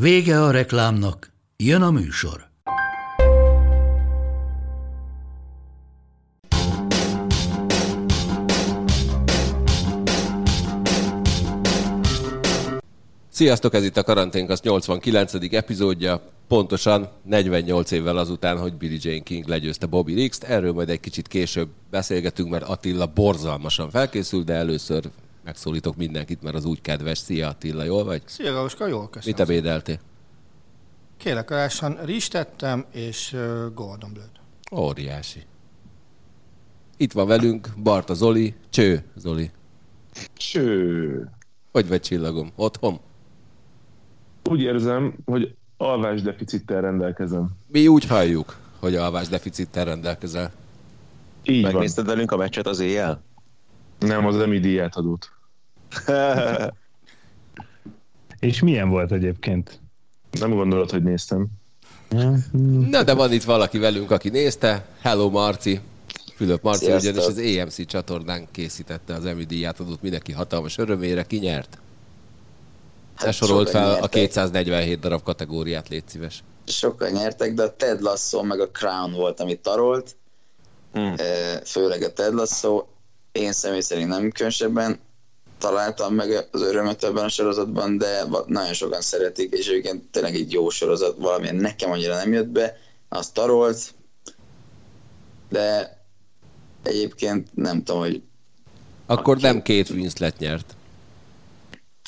Vége a reklámnak, jön a műsor. Sziasztok, ez itt a Karanténkasz 89. epizódja, pontosan 48 évvel azután, hogy Billie Jane King legyőzte Bobby Riggs-t. Erről majd egy kicsit később beszélgetünk, mert Attila borzalmasan felkészült, de először megszólítok mindenkit, mert az úgy kedves. Szia Attila, jól vagy? Szia Galuska, jól köszönöm. Mit ebédeltél? Kélek alásan rizs tettem, és uh, Gordon Blöd. Óriási. Itt van velünk Barta Zoli. Cső, Zoli. Cső. Hogy vagy csillagom? Otthon? Úgy érzem, hogy alvásdeficittel rendelkezem. Mi úgy halljuk, hogy alvásdeficittel rendelkezel. Így Megnézted velünk a meccset az éjjel? van. Nem, az Emi díját adott. És milyen volt egyébként? Nem gondolod, hogy néztem. Na, de van itt valaki velünk, aki nézte. Hello, Marci. Fülöp Marci Sziasztok. ugyanis az EMC csatornán készítette az Emmy díját, adott mindenki hatalmas örömére. Ki nyert? Te sorolt fel a nyertek. 247 darab kategóriát, légy szíves. Sokan nyertek, de a Ted Lasso meg a Crown volt, amit tarolt. Hmm. Főleg a Ted Lasso. Én személy szerint nem különösebben találtam meg az örömöt ebben a sorozatban, de nagyon sokan szeretik, és egyébként tényleg egy jó sorozat, valamilyen nekem annyira nem jött be, azt tarolt, de egyébként nem tudom, hogy Akkor nem két Winslet nyert.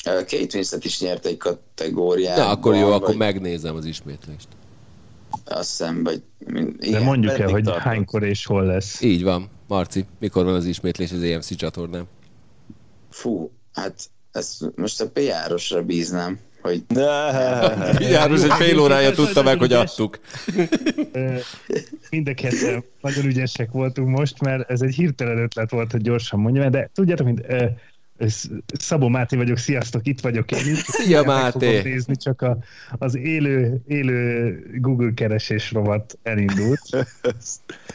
Kate Winslet is nyert egy kategóriát. Na, akkor jó, akkor megnézem az ismétlést. Azt hiszem, vagy... min- De Igen, mondjuk el, hogy tartott? hánykor és hol lesz. Így van. Marci, mikor van az ismétlés az EMC csatornán? Fú, hát ezt most a PR-osra bíznám, hogy János egy fél órája tudta meg, hogy adtuk. Mind a ketten nagyon ügyesek voltunk most, mert ez egy hirtelen ötlet volt, hogy gyorsan mondjam, de tudjátok, mint Szabó Máté vagyok, sziasztok, itt vagyok én. Szia, Máté! fogom nézni, csak a, az élő, élő Google keresés rovat elindult.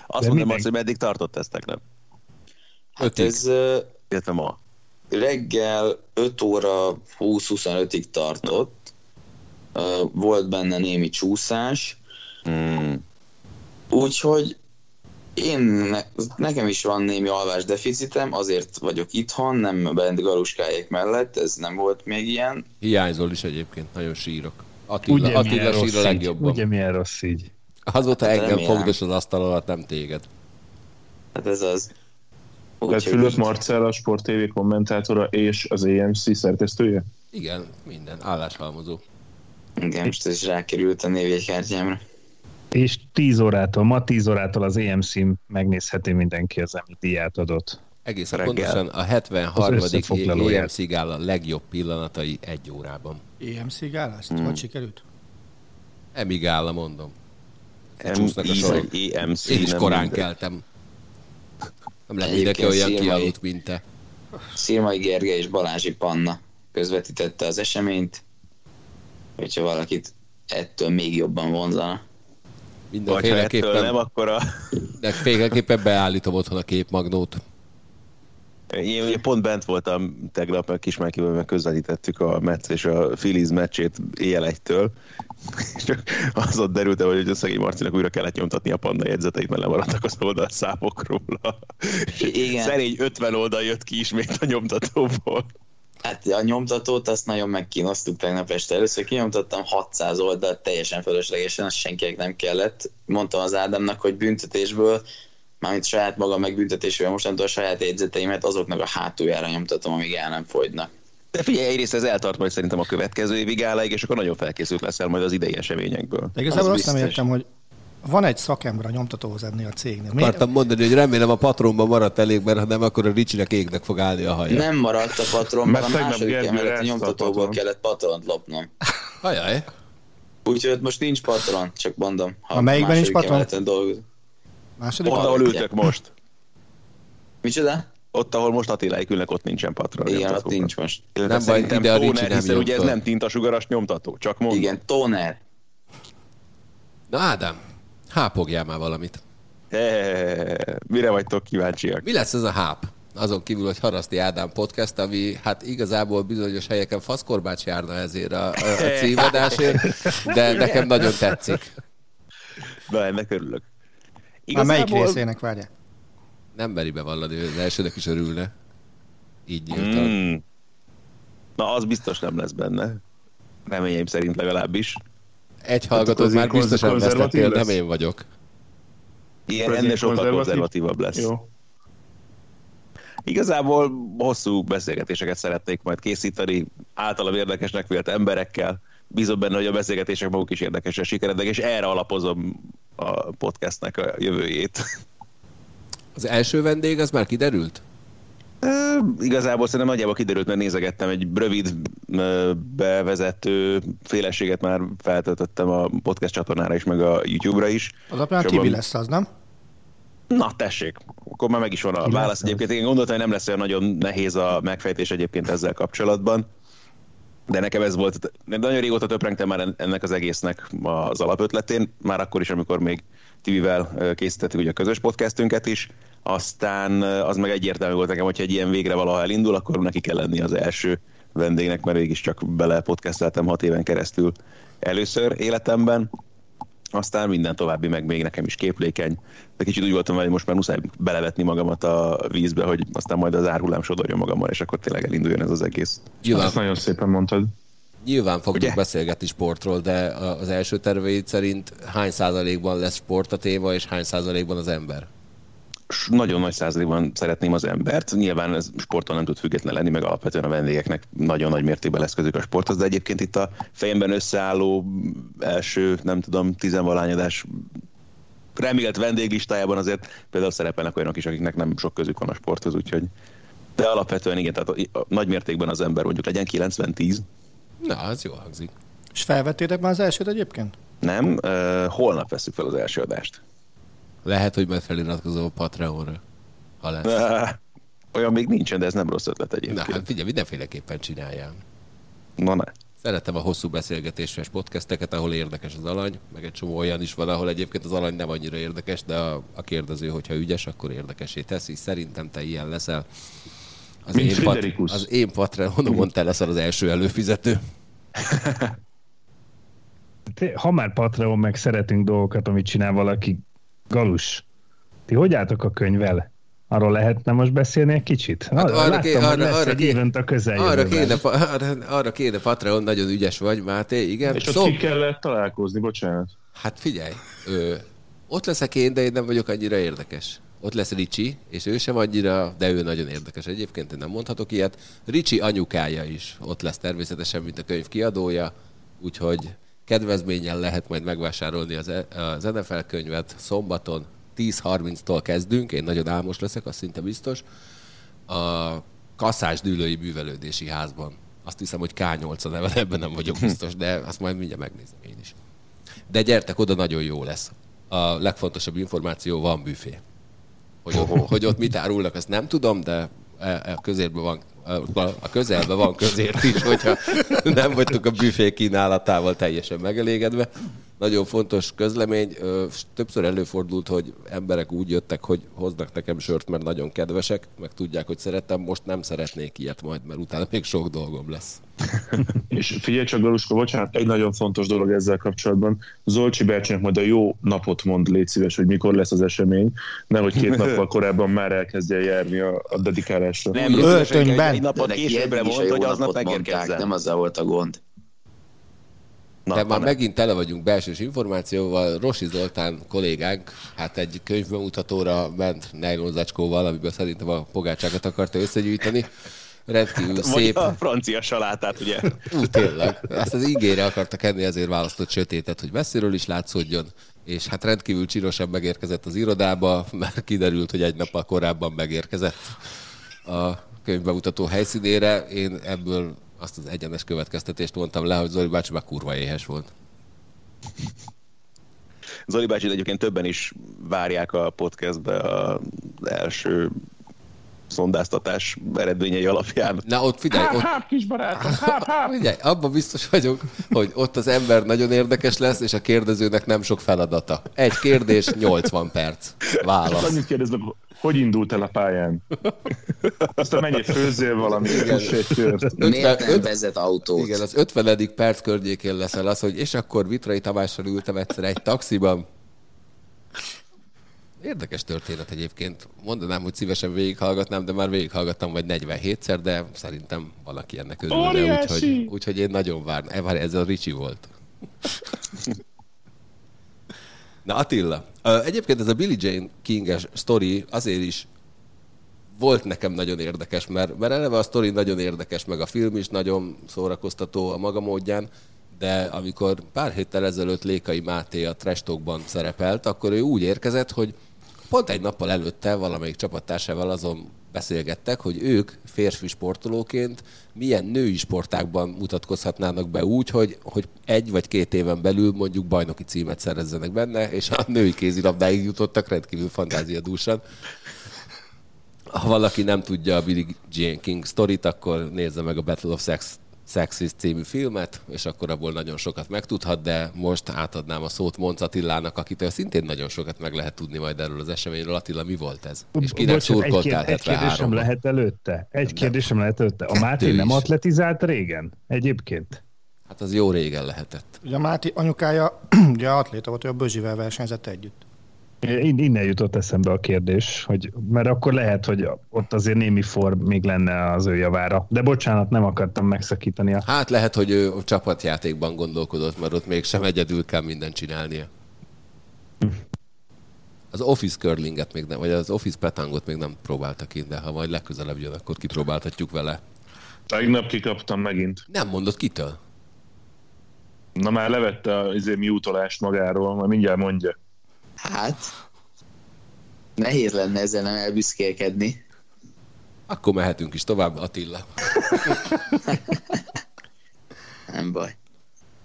Azt De mondom azt, hogy meddig tartott ez tegnap, hát Ötig. ez illetve ma. Reggel 5 óra 20-25-ig tartott. Volt benne némi csúszás, Hmm. úgyhogy én, ne, nekem is van némi alvás deficitem, azért vagyok itthon, nem bent galuskáék mellett, ez nem volt még ilyen. Hiányzol is egyébként, nagyon sírok. Attila, Ugye Attila sír rossz a legjobban. Ugye milyen rossz így? Azóta Hát engem fogdos az asztal alatt, nem téged. Hát ez az. Tehát Fülöp Marcell, a Sport TV kommentátora és az AMC szerkesztője? Igen, minden, álláshalmozó. Igen, most ez is rákerült a névjegykártyámra. És 10 órától, ma 10 órától az EMC-n megnézheti mindenki az Emmy díját adott. Egészen Reggel. pontosan a 73. Az összefoglalóját. EMC gála legjobb pillanatai egy órában. EMC gálást? Hmm. Hogy sikerült? Emmy gála, mondom. Csúsznak a sorok. EMC. Én is korán keltem. Nem lehet mindenki olyan Szirmai- kialudt, mint te. Szirmai Gergely és Balázsi Panna közvetítette az eseményt, hogyha valakit ettől még jobban vonzana. Mindenféleképpen, nem, akkor a... de féleképpen beállítom otthon a képmagnót. Én ugye pont bent voltam tegnap, meg Kismákival meg közvetítettük a Metsz és a Phillies meccsét éjjel egytől, és csak az ott derült el, hogy a szegény Marcinak újra kellett nyomtatni a panda jegyzeteit, mert lemaradtak az oldalszámok róla. Igen. Szerény 50 oldal jött ki ismét a nyomtatóból. Hát a nyomtatót azt nagyon megkínoztuk tegnap este. Először kinyomtattam 600 oldalt teljesen fölöslegesen, az senkinek nem kellett. Mondtam az Ádámnak, hogy büntetésből, mármint saját maga megbüntetésből, mostantól a saját jegyzeteimet azoknak a hátuljára nyomtatom, amíg el nem fogynak. De figyelj, egyrészt ez eltart majd szerintem a következő évi gáláig, és akkor nagyon felkészült leszel majd az idei eseményekből. De igazából Az azt nem biztos. értem, hogy van egy szakember a nyomtatóhoz ennél a cégnél. Miért? Akartam mondani, hogy remélem a patronban maradt elég, mert ha nem, akkor a Ricsinek égnek fog állni a haja. Nem maradt a patron, Mert mert a második emeleti elszállt nyomtatóból patron. kellett patront lopnom. Ajaj. Úgyhogy most nincs patron, csak mondom. Ha A melyikben nincs patron? dolgozom. Második? Ott, ahol ültök most. Micsoda? Ott, ahol most Attiláik ülnek, ott nincsen patron. Igen, ott nincs most. Nem baj, szerintem ide a Ricsi tóner, nem hiszen ugye ez nem tintasugaras nyomtató, csak mondom. Igen, toner. Na Ádám, hápogjál már valamit. Eee, Mire vagytok kíváncsiak? Mi lesz ez a háp? Azon kívül, hogy Haraszti Ádám podcast, ami hát igazából bizonyos helyeken faszkorbács járna ezért a, a, a címadásért, de nekem nagyon tetszik. Na, ennek örülök. Már melyik részének várják? Nem meri bevallani, az elsőnek is örülne. Így nyíltan. Mm. Na, az biztos nem lesz benne. Reményeim szerint legalábbis. Egy hallgatót azért már biztosan vesztettél, nem én vagyok. Ez ennél sokkal konzervatív? konzervatívabb lesz. Jó. Igazából hosszú beszélgetéseket szeretnék majd készíteni, általam érdekesnek vélt emberekkel. Bízom benne, hogy a beszélgetések maguk is érdekesen sikerednek, és erre alapozom a podcastnek a jövőjét. Az első vendég, az már kiderült? Ö, Igazából szerintem nagyjából kiderült, mert nézegettem egy rövid bevezető félességet már feltöltöttem a podcast csatornára is, meg a YouTube-ra is. Az És Tibi abban- lesz az, nem? Na, tessék, akkor már meg is van a válasz. Egyébként én gondoltam, hogy nem lesz olyan nagyon nehéz a megfejtés egyébként ezzel kapcsolatban. De nekem ez volt, de nagyon régóta töprengtem már en- ennek az egésznek az alapötletén, már akkor is, amikor még Tibivel ö, készítettük ugye a közös podcastünket is, aztán az meg egyértelmű volt nekem, hogyha egy ilyen végre valaha elindul, akkor neki kell lenni az első vendégnek, mert végig csak bele podcasteltem hat éven keresztül először életemben, aztán minden további meg még nekem is képlékeny. De kicsit úgy voltam, hogy most már muszáj belevetni magamat a vízbe, hogy aztán majd az árhullám sodorjon magammal, és akkor tényleg elinduljon ez az egész. Nyilván, Ezt nagyon szépen mondtad. nyilván fogjuk Ugye? beszélgetni sportról, de az első terveid szerint hány százalékban lesz sport a téma, és hány százalékban az ember? S nagyon nagy százalékban szeretném az embert. Nyilván ez sporton nem tud független lenni, meg alapvetően a vendégeknek nagyon nagy mértékben lesz közük a sporthoz, de egyébként itt a fejemben összeálló első, nem tudom, tizenvalányadás remélt vendéglistájában azért például szerepelnek olyanok is, akiknek nem sok közük van a sporthoz, úgyhogy de alapvetően igen, tehát a, a, nagy mértékben az ember mondjuk legyen 90-10, Na, az jó hangzik. És felvettétek már az elsőt egyébként? nem? Uh, holnap veszük fel az első adást. Lehet, hogy majd feliratkozom a Patreonra, ha lesz. Uh, olyan még nincsen, de ez nem rossz ötlet Na, egyébként. hát figyelj, mindenféleképpen csináljál. Na, ne. Szeretem a hosszú beszélgetéses podcasteket, ahol érdekes az alany, meg egy csomó olyan is van, ahol egyébként az alany nem annyira érdekes, de a, a kérdező, hogyha ügyes, akkor érdekesé teszi. Szerintem te ilyen leszel. Az Mint én, Friderikus. az én Patreonomon te leszel az első előfizető. Te- Ha már Patreon meg szeretünk dolgokat, amit csinál valaki, Galus, ti hogy álltok a könyvvel? Arról lehetne most beszélni egy kicsit? Hát arra Láttam, ké- hogy arra- lesz arra egy a Arra közeljövőben. kéne, pa- arra, arra kéne Patreon, nagyon ügyes vagy, Máté, igen. És ott Szó- ki kellett találkozni, bocsánat. Hát figyelj, ö, ott leszek én, de én nem vagyok annyira érdekes. Ott lesz Ricsi, és ő sem annyira, de ő nagyon érdekes egyébként, én nem mondhatok ilyet. Ricsi anyukája is ott lesz természetesen, mint a könyv kiadója, úgyhogy kedvezménnyel lehet majd megvásárolni az, E- az NFL könyvet szombaton 10.30-tól kezdünk, én nagyon álmos leszek, az szinte biztos, a Kasszás Dűlői Művelődési Házban. Azt hiszem, hogy K8 a neve, ebben nem vagyok biztos, de azt majd mindjárt megnézem én is. De gyertek oda, nagyon jó lesz. A legfontosabb információ, van büfé. Hogy, hogy ott mit árulnak, azt nem tudom, de e- e- a közérben van, a közelben van közért is, hogyha nem vagytok a büfé kínálatával teljesen megelégedve. Nagyon fontos közlemény. Többször előfordult, hogy emberek úgy jöttek, hogy hoznak nekem sört, mert nagyon kedvesek, meg tudják, hogy szeretem. Most nem szeretnék ilyet majd, mert utána még sok dolgom lesz. És figyelj csak, Galuska, bocsánat, egy nagyon fontos dolog ezzel kapcsolatban. Zolcsi Bercsének majd a jó napot mond, légy szíves, hogy mikor lesz az esemény, nehogy két nappal korábban már elkezdje járni a, a dedikálásra. Nem, Öltönyben. Egy napot neki későbbre jó hogy aznap megérkezzen. Nem azzal volt a gond. Na, De már nem. megint tele vagyunk belsős információval. Rosi Zoltán kollégánk, hát egy könyvbemutatóra ment nejlonzacskóval, amiből szerintem a pogácsákat akarta összegyűjteni. Rendkívül Vagy szép. a francia salátát, ugye? Ú, tényleg. Ezt az ingére akartak enni, ezért választott sötétet, hogy messziről is látszódjon. És hát rendkívül csinosan megérkezett az irodába, mert kiderült, hogy egy nappal korábban megérkezett a könyvbemutató helyszínére. Én ebből azt az egyenes következtetést mondtam le, hogy Zoli bácsi már kurva éhes volt. Zoli bácsit egyébként többen is várják a podcastbe az első szondáztatás eredményei alapján. Na ott figyelj, ott, Hát, kis barátom, figyelj, abban biztos vagyok, hogy ott az ember nagyon érdekes lesz, és a kérdezőnek nem sok feladata. Egy kérdés, 80 perc. Válasz. Annyit kérdeznek, hogy indult el a pályán? Aztán menjél főzzél valami. Miért nem öt- vezet autót? Igen, az 50. perc környékén leszel az, hogy és akkor Vitrai Tamással ültem egyszer egy taxiban. Érdekes történet egyébként. Mondanám, hogy szívesen végighallgatnám, de már végighallgattam vagy 47-szer, de szerintem valaki ennek örülne, úgyhogy, úgyhogy én nagyon várnám. E, várj, ez a Ricsi volt. Na Attila, egyébként ez a Billie Jane King-es sztori azért is volt nekem nagyon érdekes, mert, mert eleve a sztori nagyon érdekes, meg a film is nagyon szórakoztató a maga módján, de amikor pár héttel ezelőtt Lékai Máté a Trestókban szerepelt, akkor ő úgy érkezett, hogy pont egy nappal előtte valamelyik csapattársával azon beszélgettek, hogy ők férfi sportolóként milyen női sportákban mutatkozhatnának be úgy, hogy, hogy egy vagy két éven belül mondjuk bajnoki címet szerezzenek benne, és a női kézilabdáig jutottak rendkívül fantáziadúsan. Ha valaki nem tudja a Billie Jean King sztorit, akkor nézze meg a Battle of Sex Sexis című filmet, és akkor abból nagyon sokat megtudhat, de most átadnám a szót Monc Attilának, akitől szintén nagyon sokat meg lehet tudni majd erről az eseményről. Attila, mi volt ez? És kinek szurkoltál egy kérdésem 73-ban? lehet előtte? Egy kérdésem lehet előtte. A Máté nem atletizált régen? Egyébként? Hát az jó régen lehetett. Ugye a Máté anyukája ugye atléta volt, ő a Bözsivel versenyzett együtt. In- Innen jutott eszembe a kérdés, hogy, mert akkor lehet, hogy ott azért némi form még lenne az ő javára. De bocsánat, nem akartam megszakítani a... Hát lehet, hogy ő a csapatjátékban gondolkodott, mert ott mégsem egyedül kell mindent csinálnia. Az Office Curlinget még nem, vagy az Office Petangot még nem próbáltak ki, de ha majd legközelebb jön, akkor kipróbáltatjuk vele. Tegnap kikaptam megint. Nem mondott kitől? Na már levette a izé, miútolást magáról, majd mindjárt mondja. Hát, nehéz lenne ezzel nem elbüszkélkedni. Akkor mehetünk is tovább, Attila. Nem baj.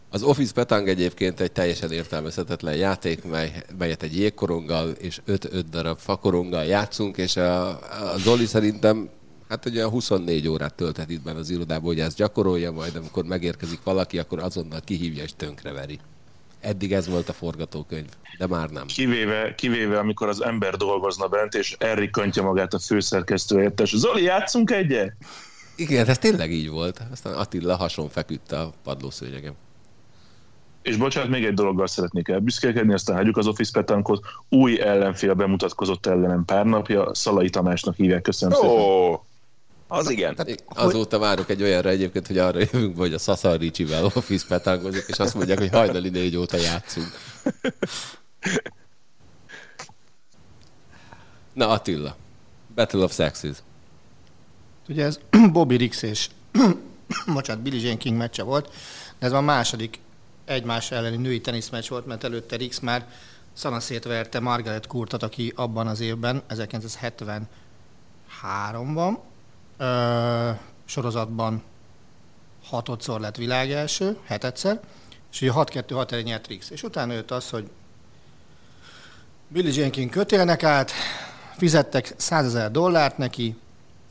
Az Office Petang egyébként egy teljesen értelmezhetetlen játék, mely, melyet egy jégkoronggal és 5-5 darab fakoronggal játszunk, és a, a Zoli szerintem hát ugye 24 órát tölthet itt benne az irodában, hogy ezt gyakorolja, majd amikor megérkezik valaki, akkor azonnal kihívja és tönkreveri. Eddig ez volt a forgatókönyv, de már nem. Kivéve, kivéve, amikor az ember dolgozna bent, és elrikantja magát a főszerkesztő értes. Zoli, játszunk egyet? Igen, ez tényleg így volt. Aztán Attila hason feküdt a padlószőnyegem. És bocsánat, még egy dologgal szeretnék elbüszkélkedni, aztán hagyjuk az Office Petankot. Új ellenfél bemutatkozott ellenem pár napja, Szalai Tamásnak hívják, köszönöm szépen. Az igen. Azóta várok egy olyanra egyébként, hogy arra jövünk, hogy a Szaszar Ricsivel Office petangozik, és azt mondják, hogy hajnali négy óta játszunk. Na Attila, Battle of Sexes. Ugye ez Bobby Rix és bocsánat, Billie Jean King meccse volt, de ez a második egymás elleni női teniszmeccs volt, mert előtte Rix már szanaszétverte Margaret Courtot, aki abban az évben, 1973-ban ö, sorozatban hatodszor lett világelső, hetedszer, és ugye 6-2-6 nyert Rix. És utána jött az, hogy Billie Jean King kötélnek át, fizettek 100 ezer dollárt neki,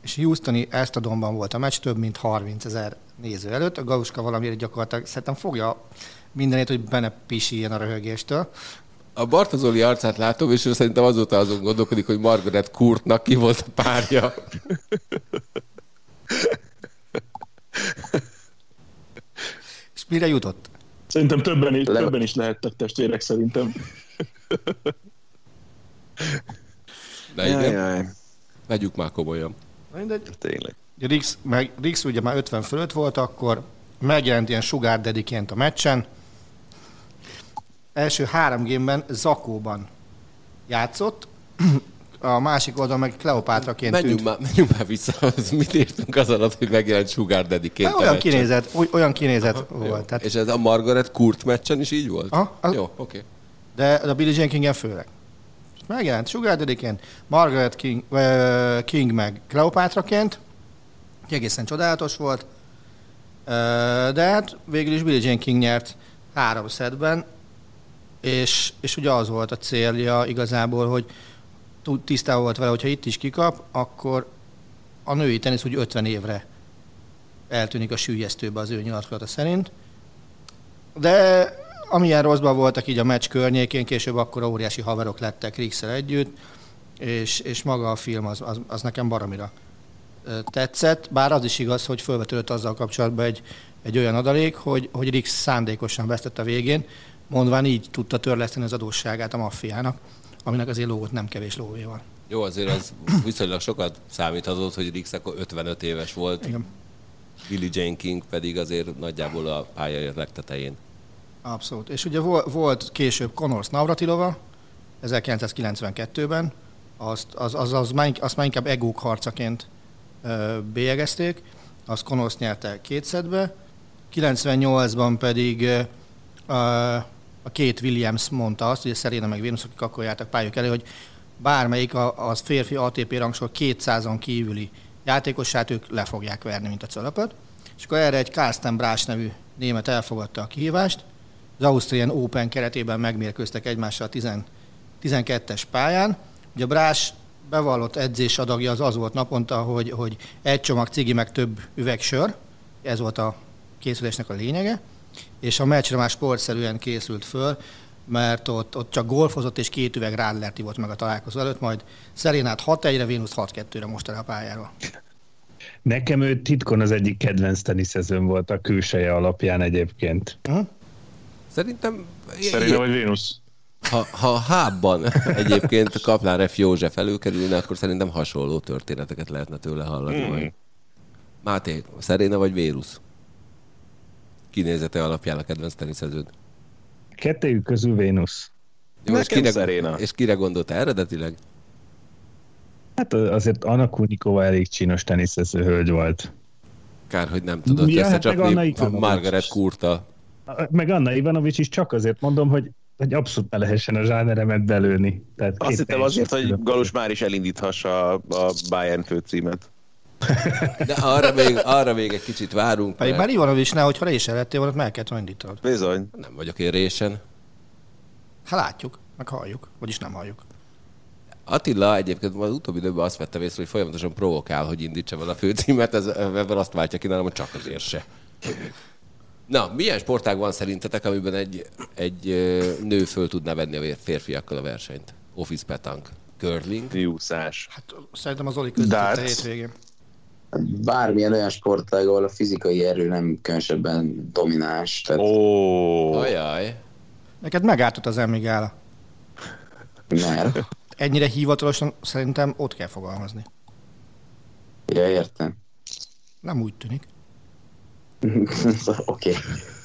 és Houstoni Estadonban volt a meccs, több mint 30 ezer néző előtt. A Galuska valamiért gyakorlatilag szerintem fogja mindenét, hogy benne pisiljen a röhögéstől. A Bartozoli arcát látom, és ő szerintem azóta azon gondolkodik, hogy Margaret Kurtnak ki volt a párja. És mire jutott? Szerintem többen is, Le- többen is lehettek testvérek szerintem. De igen, Jaj, jaj, vegyük már komolyan. Na Mindegy. tényleg. Ugye Rix, meg, Rix ugye már 50 fölött volt, akkor megjelent ilyen sugar dediként a meccsen. Első három gémben Zakóban játszott, a másik oldalon meg Kleopátraként Menjünk tűnt. már, menjünk már vissza, mit értünk az alatt, hogy megjelent Sugar Daddy-ként Hát a olyan kinézet, oly- olyan kinézet volt. Jó. Tehát, És ez a Margaret Kurt meccsen is így volt? Aha, az- Jó, oké. Okay. de a Billie Jean Kingen főleg. Megjelent Sugar Daddy-ként, Margaret King, uh, King meg Kleopátraként, egészen csodálatos volt. Ö, De hát végül is Billie Jean King nyert három szedben, és, és ugye az volt a célja igazából, hogy tisztában volt vele, hogyha itt is kikap, akkor a női tenisz úgy 50 évre eltűnik a sűjesztőbe az ő nyilatkozata szerint. De amilyen rosszban voltak így a meccs környékén, később akkor óriási haverok lettek Rixel együtt, és, és maga a film az, az, az nekem baromira tetszett, bár az is igaz, hogy felvetődött azzal kapcsolatban egy, egy olyan adalék, hogy, hogy Rix szándékosan vesztett a végén, mondván így tudta törleszteni az adósságát a maffiának, aminek azért lógott nem kevés lóvé van. Jó, azért az viszonylag sokat számíthatott, hogy Rix akkor 55 éves volt, Igen. Billie Jane King pedig azért nagyjából a pályája legtetején. Abszolút. És ugye vol- volt később Connors Navratilova, 1992-ben, azt, az, az, az már, azt már inkább egók harcaként ö, bélyegezték, azt Connors nyerte két szedbe, 98-ban pedig ö, a, két Williams mondta azt, hogy Serena meg Venus, akik akkor jártak pályák elő, hogy bármelyik az férfi ATP rangsor 200-on kívüli játékosát ők le fogják verni, mint a calapot. És akkor erre egy Carsten Brás nevű német elfogadta a kihívást. Az Austrian Open keretében megmérkőztek egymással a 10 12-es pályán. Ugye Brás bevallott edzés adagja az az volt naponta, hogy, hogy egy csomag cigi, meg több üveg sör. Ez volt a készülésnek a lényege. És a meccsre már sportszerűen készült föl, mert ott, ott csak golfozott, és két üveg Radler volt meg a találkozó előtt, majd Szerénát 6-1-re, Vénusz 6-2-re most a pályáról. Nekem ő titkon az egyik kedvenc teniszezőm volt a külseje alapján egyébként. Szerintem... Szerina vagy Vénusz? Ha, ha a hábban egyébként Kaplán F. József előkerülne, akkor szerintem hasonló történeteket lehetne tőle hallani Hmm. majd. Máté, Szeréna vagy Vérusz? Kinézete alapján a kedvenc teniszeződ. Kettőjük közül Vénusz. Jó, és kire, Serena. és kire gondolta eredetileg? Hát azért Anna Kurnikova elég csinos teniszező hölgy volt. Kár, hogy nem tudott Ja, hát összecsapni Ivanovics Margaret. Kurta. Meg Anna Ivanovics is csak azért mondom, hogy, hogy abszolút ne lehessen a zsáneremet belőni. Tehát Azt hittem azért, hogy. Galus már is elindíthassa a, a Bayern főcímet. De arra még, arra még egy kicsit várunk, Pedig mert már Ivanovicsnál, hogyha résen lettél volna, meg kellett indítanod. Bizony. nem vagyok én résen. Hát látjuk, meg halljuk, vagyis nem halljuk. Attila egyébként az utóbbi időben azt vettem észre, hogy folyamatosan provokál, hogy indítsa vele a főcímet, ez, ebből azt váltja ki nálam, hogy csak azért se. Na, milyen sportág van szerintetek, amiben egy, egy nő föl tudná venni a férfiakkal a versenyt? Office petank, curling, Fiúszás. Hát szerintem az Oli között a hétvégén. Bármilyen olyan sportág, ahol a fizikai erő nem különösebben domináns. Tehát Ó, Ajaj. Neked megártott az Emmy gála. mert. Ennyire hivatalosan szerintem ott kell fogalmazni. Ja, értem. Nem úgy tűnik. Oké. Okay.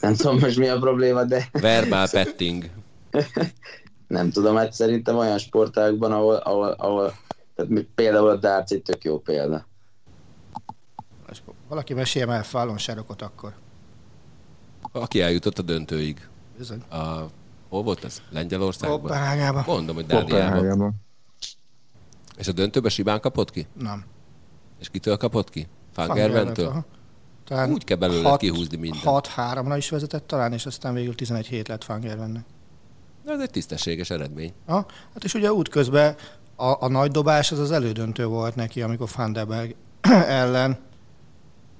Nem tudom most mi a probléma, de Verbal petting. nem tudom, hát szerintem olyan sportágban, ahol, ahol, ahol tehát például a darts egy tök jó példa. És valaki mesélje már Fallon Sherrockot akkor. Aki eljutott a döntőig. Bizony. A, hol volt ez? Lengyelországban? Kopenhágában. Mondom, hogy Dániában. És a döntőbe Sibán kapott ki? Nem. És kitől kapott ki? Fangerventől? Talán Úgy kell belőle kihúzni mindent. 6-3-ra is vezetett talán, és aztán végül 11 hét lett Fangervennek. Na, Ez egy tisztességes eredmény. Ha? Hát és ugye útközben a, a nagy dobás az az elődöntő volt neki, amikor Van der Berg ellen.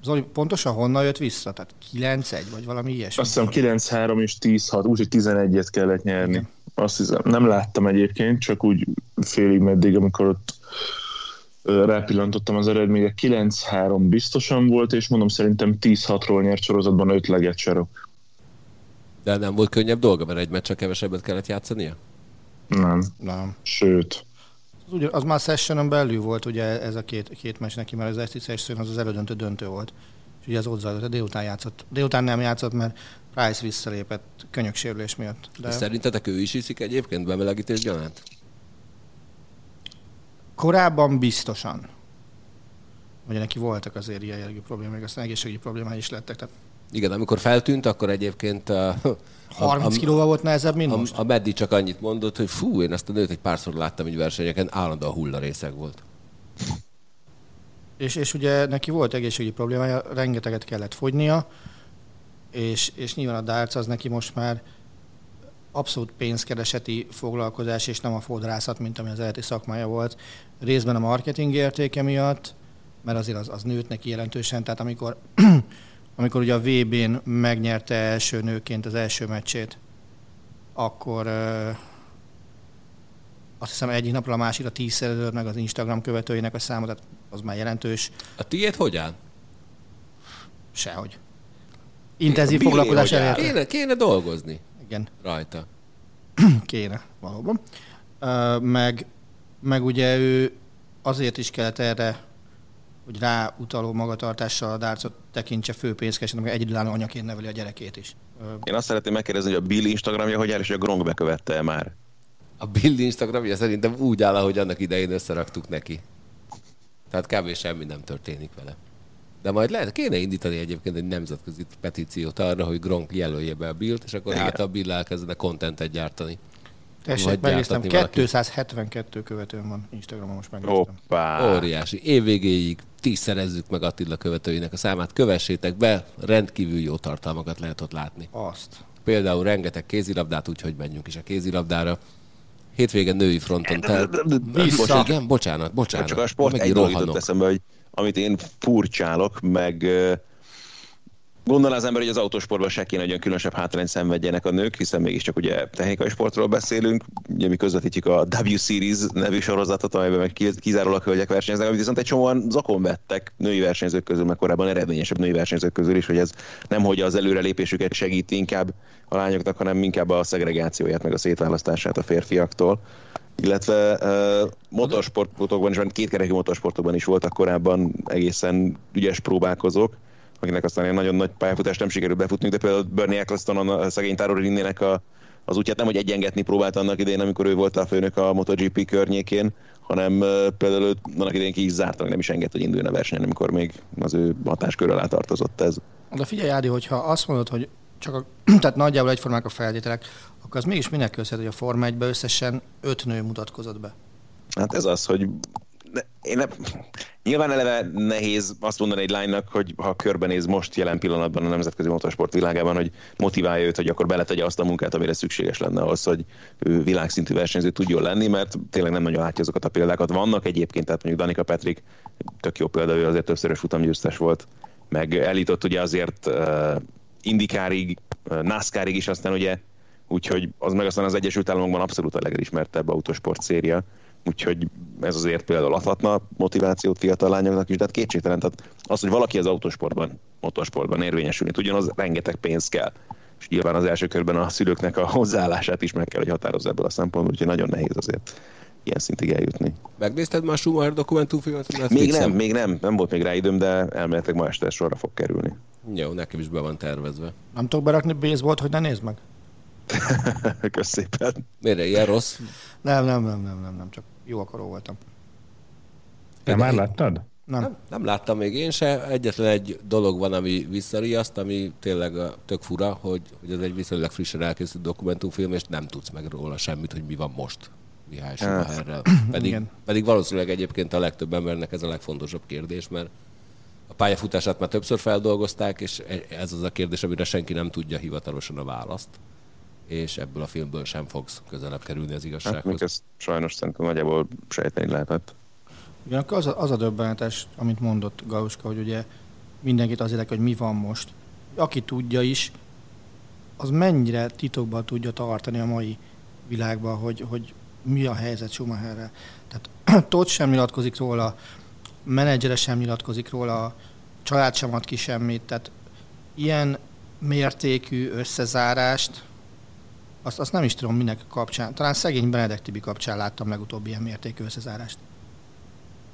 Zoli, pontosan honnan jött vissza? Tehát 9-1, vagy valami ilyesmi? Azt hiszem 9-3 és 10-6, úgyhogy 11-et kellett nyerni. Igen. Azt hiszem, nem láttam egyébként, csak úgy félig meddig, amikor ott rápillantottam az eredményre. 9-3 biztosan volt, és mondom, szerintem 10-6-ról nyert sorozatban 5 leget Serok. De nem volt könnyebb dolga, mert egy meccsen kevesebbet kellett játszania? Nem, Nem. sőt. Az, ugye, az már sessionon belül volt ugye ez a két, két meccs neki, mert az esti session az az elődöntő döntő volt. És ugye az ott zajlott, délután játszott. Délután nem játszott, mert Price visszalépett könyöksérülés miatt. De... Szerintetek ő is iszik egyébként bemelegítés gyanánt? korábban biztosan. Ugye neki voltak azért ilyen jellegű problémák, aztán egészségügyi problémái is lettek. Tehát Igen, amikor feltűnt, akkor egyébként a, a, 30 kilóval volt nehezebb, mint a, most. a Meddi csak annyit mondott, hogy fú, én ezt a nőt egy párszor láttam így versenyeken, állandóan hullarészeg volt. És, és ugye neki volt egészségügyi problémája, rengeteget kellett fogynia, és, és nyilván a darts az neki most már abszolút pénzkereseti foglalkozás, és nem a fodrászat, mint ami az eredeti szakmája volt. Részben a marketing értéke miatt, mert azért az, az nőtt neki jelentősen. Tehát amikor, amikor ugye a VB-n megnyerte első nőként az első meccsét, akkor azt hiszem egyik napról a másikra tízszereződött meg az Instagram követőinek a száma, tehát az már jelentős. A tiéd hogy áll? Sehogy. Intenzív Billy foglalkozás elérte. Kéne, kéne dolgozni Igen, rajta. kéne, valóban. Meg, meg ugye ő azért is kellett erre, hogy rá utaló magatartással a dárcot tekintse fő pénzkeresőnek, meg egyedülálló anyaként neveli a gyerekét is. Én azt szeretném megkérdezni, hogy a Bill Instagramja hogy áll, és hogy a Gronk bekövette már. A Bill Instagramja szerintem úgy áll, ahogy annak idején összeraktuk neki. Tehát kb. semmi nem történik vele. De majd lehet, kéne indítani egyébként egy nemzetközi petíciót arra, hogy Gronk jelölje be a Billt, és akkor Igen. hát a Bill elkezdene contentet gyártani. Tessék, megnéztem, gyártatni valaki. 272 követőm van Instagramon, most megnéztem. Hoppá! Óriási. Évvégéig tízszerezzük meg Attila követőinek a számát. Kövessétek be, rendkívül jó tartalmakat lehet ott látni. Azt. Például rengeteg kézilabdát, úgyhogy menjünk is a kézilabdára. Hétvégen női fronton tel... Vissza. Igen, bocsánat, bocsánat. Csak a sport egy eszembe, hogy amit én furcsálok, meg gondolná az ember, hogy az autósportban se kéne nagyon különösebb hátrányt szenvedjenek a nők, hiszen mégiscsak ugye technikai sportról beszélünk, ugye mi közvetítjük a W Series nevű sorozatot, amelyben meg kiz- kizárólag hölgyek versenyeznek, amit viszont egy csomóan zakon vettek női versenyzők közül, meg korábban eredményesebb női versenyzők közül is, hogy ez nem hogy az előrelépésüket segíti inkább a lányoknak, hanem inkább a szegregációját, meg a szétválasztását a férfiaktól. Illetve uh, motorsportokban is, kétkerekű motorsportokban is voltak korábban egészen ügyes próbálkozók, akinek aztán ilyen nagyon nagy pályafutást nem sikerült befutni, de például Bernie Eccleston a szegény Tarorinnének a, az útját nem, hogy egyengetni próbált annak idején, amikor ő volt a főnök a MotoGP környékén, hanem például őt annak idején ki is zártak, nem is engedte, hogy induljon a versenyen, amikor még az ő hatáskör alá tartozott ez. De figyelj, Ádi, hogyha azt mondod, hogy csak a, tehát nagyjából egyformák a feltételek, akkor az mégis minek köszönhető, hogy a Forma 1 összesen öt nő mutatkozott be. Hát ez az, hogy én nem, nyilván eleve nehéz azt mondani egy lánynak, hogy ha körbenéz most jelen pillanatban a nemzetközi motorsport világában, hogy motiválja őt, hogy akkor beletegye azt a munkát, amire szükséges lenne ahhoz, hogy ő világszintű versenyző tudjon lenni, mert tényleg nem nagyon látja azokat a példákat. Vannak egyébként, tehát mondjuk Danika Petrik, tök jó példa, ő azért többszörös futamgyőztes volt, meg elított ugye azért uh, Indikárig, uh, NASCARig is aztán ugye, úgyhogy az meg aztán az Egyesült Államokban abszolút a legelismertebb autosport széria, úgyhogy ez azért például adhatna motivációt fiatal lányoknak is, de hát kétségtelen, tehát az, hogy valaki az autosportban, motorsportban érvényesülni tudjon, az rengeteg pénz kell. És nyilván az első körben a szülőknek a hozzáállását is meg kell, hogy határozza ebből a szempontból, úgyhogy nagyon nehéz azért ilyen szintig eljutni. Megnézted már a Schumacher dokumentumfilmet? Még nem, még nem, nem volt még rá időm, de elméletileg ma este sorra fog kerülni. Jó, nekem is be van tervezve. Nem tudok berakni baseballt, hogy ne nézd meg? Kösz szépen. Miért ilyen rossz? Nem, nem, nem, nem, nem, nem, csak jó akaró voltam. Te már láttad? Nem. Nem, nem láttam még én se. Egyetlen egy dolog van, ami visszariaszt, ami tényleg a- tök fura, hogy, hogy ez egy viszonylag frissen elkészült dokumentumfilm, és nem tudsz meg róla semmit, hogy mi van most Mihály Schumacherrel. Pedig, Igen. pedig valószínűleg egyébként a legtöbb embernek ez a legfontosabb kérdés, mert a pályafutását már többször feldolgozták, és e- ez az a kérdés, amire senki nem tudja hivatalosan a választ. És ebből a filmből sem fogsz közelebb kerülni az Hát igazsághoz. ezt sajnos szerintem nagyjából sejteni lehetett. Ugyanakkor az a, az a döbbenetes, amit mondott Galuska, hogy ugye mindenkit az érdekel, hogy mi van most. Aki tudja is, az mennyire titokban tudja tartani a mai világban, hogy, hogy mi a helyzet Schumacherrel. Tehát Todd sem nyilatkozik róla, menedzsere sem nyilatkozik róla, a család sem ad ki semmit, tehát ilyen mértékű összezárást, azt, azt nem is tudom minek kapcsán. Talán szegény Benedek Tibi kapcsán láttam legutóbb ilyen mértékű összezárást.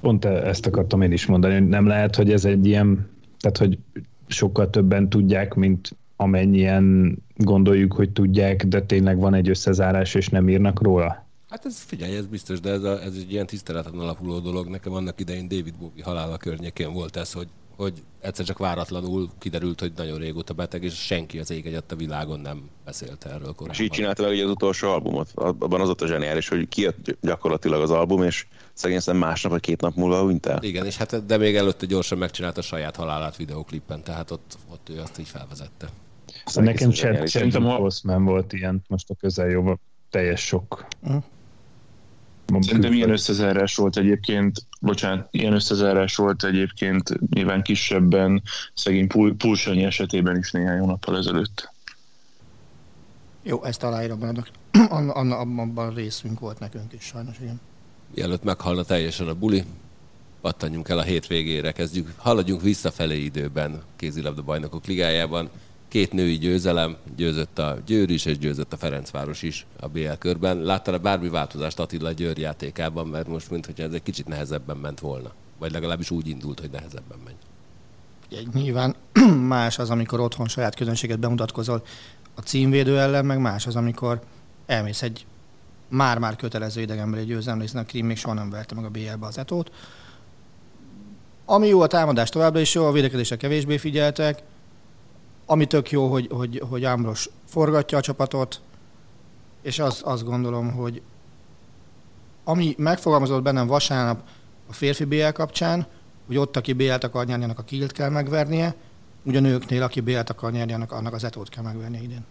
Pont ezt akartam én is mondani, hogy nem lehet, hogy ez egy ilyen, tehát hogy sokkal többen tudják, mint amennyien gondoljuk, hogy tudják, de tényleg van egy összezárás, és nem írnak róla? Hát ez figyelj, ez biztos, de ez, a, ez egy ilyen tiszteleten alapuló dolog. Nekem annak idején David Bowie halála környékén volt ez, hogy, hogy egyszer csak váratlanul kiderült, hogy nagyon régóta beteg, és senki az ég egyet a világon nem beszélt erről korábban. És így csinálta meg ugye az utolsó albumot. Abban az ott a zseniális, hogy kijött gyakorlatilag az album, és szegény szerintem másnap vagy két nap múlva hunyt el. Igen, és hát de még előtte gyorsan megcsinálta a saját halálát videóklippen, tehát ott, ott ő azt így felvezette. Nekem Szerintem Chad ha- Boseman volt ilyen most a közeljóban. Teljes sok. Mhm. Szerintem ilyen összezárás volt egyébként, bocsánat, ilyen összezárás volt egyébként nyilván kisebben szegény Pul- Pulsanyi esetében is néhány hónappal ezelőtt. Jó, ezt aláírom, mert abban részünk volt nekünk is sajnos, igen. Mielőtt meghalna teljesen a buli, pattanjunk el a hétvégére, kezdjük, haladjunk visszafelé időben kézilabda bajnokok ligájában. Két női győzelem, győzött a Győr is, és győzött a Ferencváros is a BL körben. Láttál-e bármi változást Attila Győr játékában, mert most mint hogyha ez egy kicsit nehezebben ment volna? Vagy legalábbis úgy indult, hogy nehezebben. Ugye, nyilván más az, amikor otthon saját közönséget bemutatkozol a címvédő ellen, meg más az, amikor elmész egy már-már kötelező idegenbeli győzelemre, hiszen a Krim még soha nem verte meg a BL-be az etót. Ami jó a támadás továbbra is jó, a védekezésre kevésbé figyeltek. Ami tök jó, hogy, hogy, hogy Ámbros forgatja a csapatot, és az, azt gondolom, hogy ami megfogalmazott bennem vasárnap a férfi BL kapcsán, hogy ott, aki BL-t akar nyerni, annak a kilt kell megvernie, ugye a nőknél, aki BL-t akar nyerni, annak, annak az etót kell megvernie idén.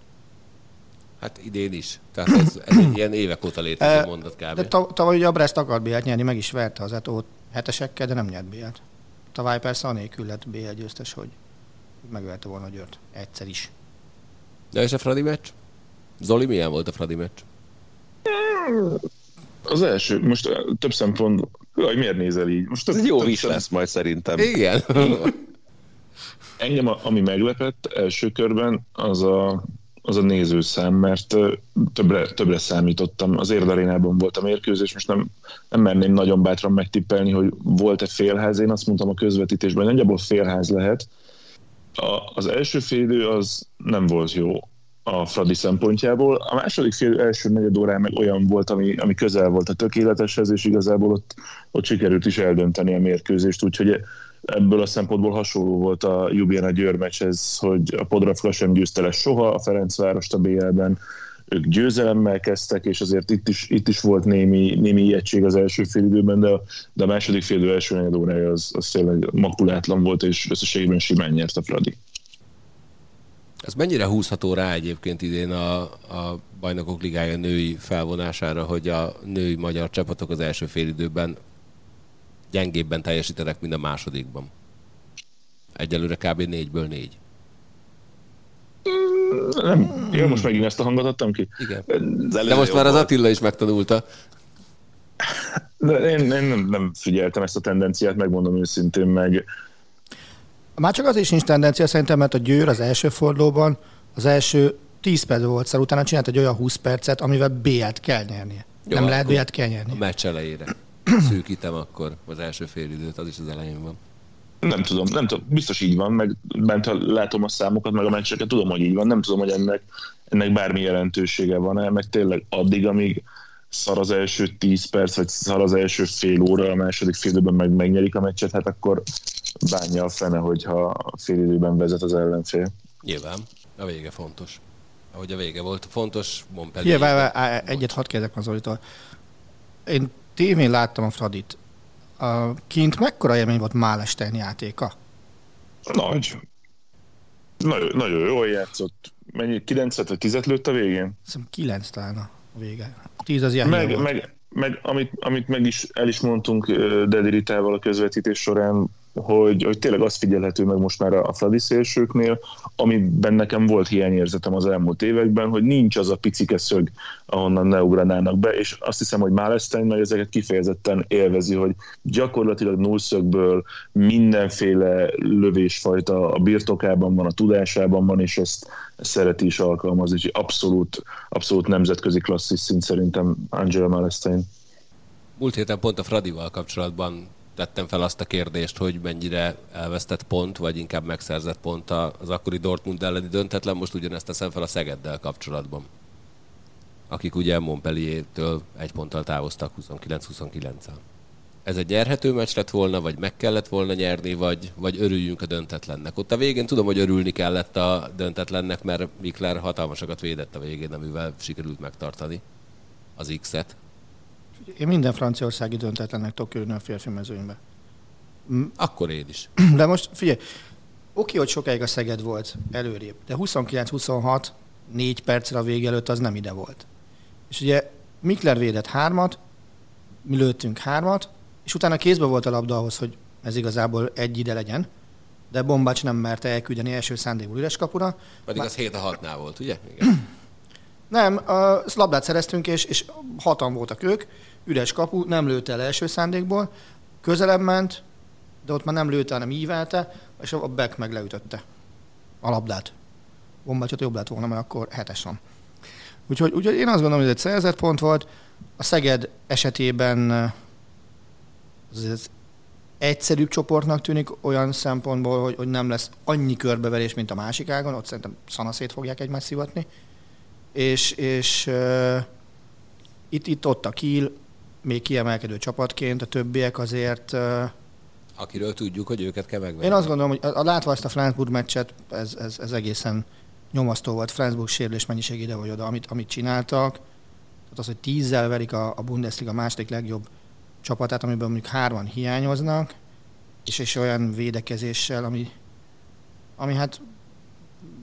Hát idén is. Tehát ez, ez egy ilyen évek óta létező Eh, mondat kb. De tav- tavaly ugye a Brest akart BL-t nyerni, meg is verte az etót hetesekkel, de nem nyert BL-t. Tavaly persze anélkül lett BL győztes, hogy megverte volna a Győrt. Egyszer is. De és a Fradi meccs? Zoli, milyen volt a Fradi meccs? Az első, most több szempont, hogy miért nézel így? Most Ez több, egy jó szem- lesz majd szerintem. Igen. Engem, a- ami meglepett első körben, az a, az a nézőszám, mert többre, többre számítottam. Az Érdarénában volt a mérkőzés, most nem, nem merném nagyon bátran megtippelni, hogy volt-e félház. Én azt mondtam a közvetítésben, hogy nagyjából félház lehet. A, az első félidő az nem volt jó a Fradi szempontjából. A második fél első negyed órán meg olyan volt, ami, ami közel volt a tökéleteshez, és igazából ott, ott sikerült is eldönteni a mérkőzést, úgyhogy ebből a szempontból hasonló volt a Jubiana Győr meccshez, hogy a Podravka sem győzte le soha a Ferencvárost a BL-ben, ők győzelemmel kezdtek, és azért itt is, itt is volt némi, némi ijegység az első fél időben, de a, de a második fél idő első negyed órája az, az tényleg makulátlan volt, és összességében simán nyert a Fradi. Ez mennyire húzható rá egyébként idén a, a bajnokok ligája női felvonására, hogy a női magyar csapatok az első félidőben gyengébben teljesítenek, mint a másodikban? Egyelőre kb. négyből négy. Nem, én most megint ezt a hangot adtam ki. Igen. De előző most már az. Attila is megtanulta. De én, én nem, nem figyeltem ezt a tendenciát, megmondom őszintén meg. Már csak az is nincs tendencia szerintem, mert a Győr az első fordulóban az első 10 perc volt szar, utána csinált egy olyan 20 percet, amivel BL-t kell nyernie. Jó, nem lehet BL-t kell A nyerni. meccs elejére szűkítem akkor az első félidőt, az is az elején van. Nem tudom, nem tudom, biztos így van, meg bent ha látom a számokat, meg a meccseket, tudom, hogy így van, nem tudom, hogy ennek, ennek bármi jelentősége van-e, meg tényleg addig, amíg szar az első 10 perc, vagy szar az első fél óra, a második fél időben meg megnyerik a meccset, hát akkor bánja a fene, hogyha a fél időben vezet az ellenfél. Nyilván, a vége fontos. Ahogy a vége volt fontos, Montpellier. Á, egyet hadd kérdek az Zolitól. Én tévén láttam a Fradit. A kint mekkora élmény volt Málestein játéka? Nagy. Nagyon, nagyon jól játszott. Mennyi? 9 vagy 10 lőtt a végén? Szerintem 9 talán a vége. A 10 az ilyen Meg, meg, meg amit, amit meg is el is mondtunk Dedi Ritával a közvetítés során, hogy, hogy tényleg az figyelhető meg most már a, Fradi szélsőknél, amiben nekem volt hiányérzetem az elmúlt években, hogy nincs az a picike szög, ahonnan ne ugranának be, és azt hiszem, hogy Málesztein meg ezeket kifejezetten élvezi, hogy gyakorlatilag nullszögből mindenféle lövésfajta a birtokában van, a tudásában van, és ezt, szereti is alkalmazni, és abszolút, abszolút nemzetközi klasszis szint szerintem Angela Málesztein. Múlt héten pont a Fradival kapcsolatban tettem fel azt a kérdést, hogy mennyire elvesztett pont, vagy inkább megszerzett pont az akkori Dortmund elleni döntetlen. Most ugyanezt teszem fel a Szegeddel kapcsolatban. Akik ugye Montpellier-től egy ponttal távoztak 29-29-el. Ez egy nyerhető meccs lett volna, vagy meg kellett volna nyerni, vagy, vagy örüljünk a döntetlennek. Ott a végén tudom, hogy örülni kellett a döntetlennek, mert Mikler hatalmasakat védett a végén, amivel sikerült megtartani az X-et. Én minden franciaországi döntetlennek tudok örülni a férfi mezőnybe. Akkor én is. De most figyelj, Oké, hogy sokáig a Szeged volt előrébb, de 29-26, négy percre a vége előtt az nem ide volt. És ugye Mikler védett hármat, mi lőttünk hármat, és utána kézbe volt a labda ahhoz, hogy ez igazából egy ide legyen, de Bombács nem merte elküldeni első szándékból üres kapura. Pedig az 7 a 6-nál volt, ugye? Igen. Nem, a labdát szereztünk, és, és hatan voltak ők, üres kapu, nem lőtte el első szándékból, közelebb ment, de ott már nem lőtte, hanem ívelte, és a back meg leütötte a labdát. Bombácsot jobb lett volna, mert akkor hetes van. Úgyhogy, úgyhogy én azt gondolom, hogy ez egy szerzett pont volt. A Szeged esetében ez, ez egyszerűbb csoportnak tűnik olyan szempontból, hogy, hogy nem lesz annyi körbeverés, mint a másik ágon, ott szerintem szanaszét fogják egymást szivatni. És, és uh, itt, itt ott a Kiel, még kiemelkedő csapatként, a többiek azért Akiről tudjuk, hogy őket kell megvenni. én azt gondolom, hogy a, a látva ezt a Flensburg meccset, ez, ez, ez egészen nyomasztó volt. Flensburg sérülés mennyiség ide vagy oda, amit, amit csináltak. Tehát az, hogy tízzel verik a, a Bundesliga második legjobb csapatát, amiben mondjuk hárman hiányoznak, és, és olyan védekezéssel, ami, ami hát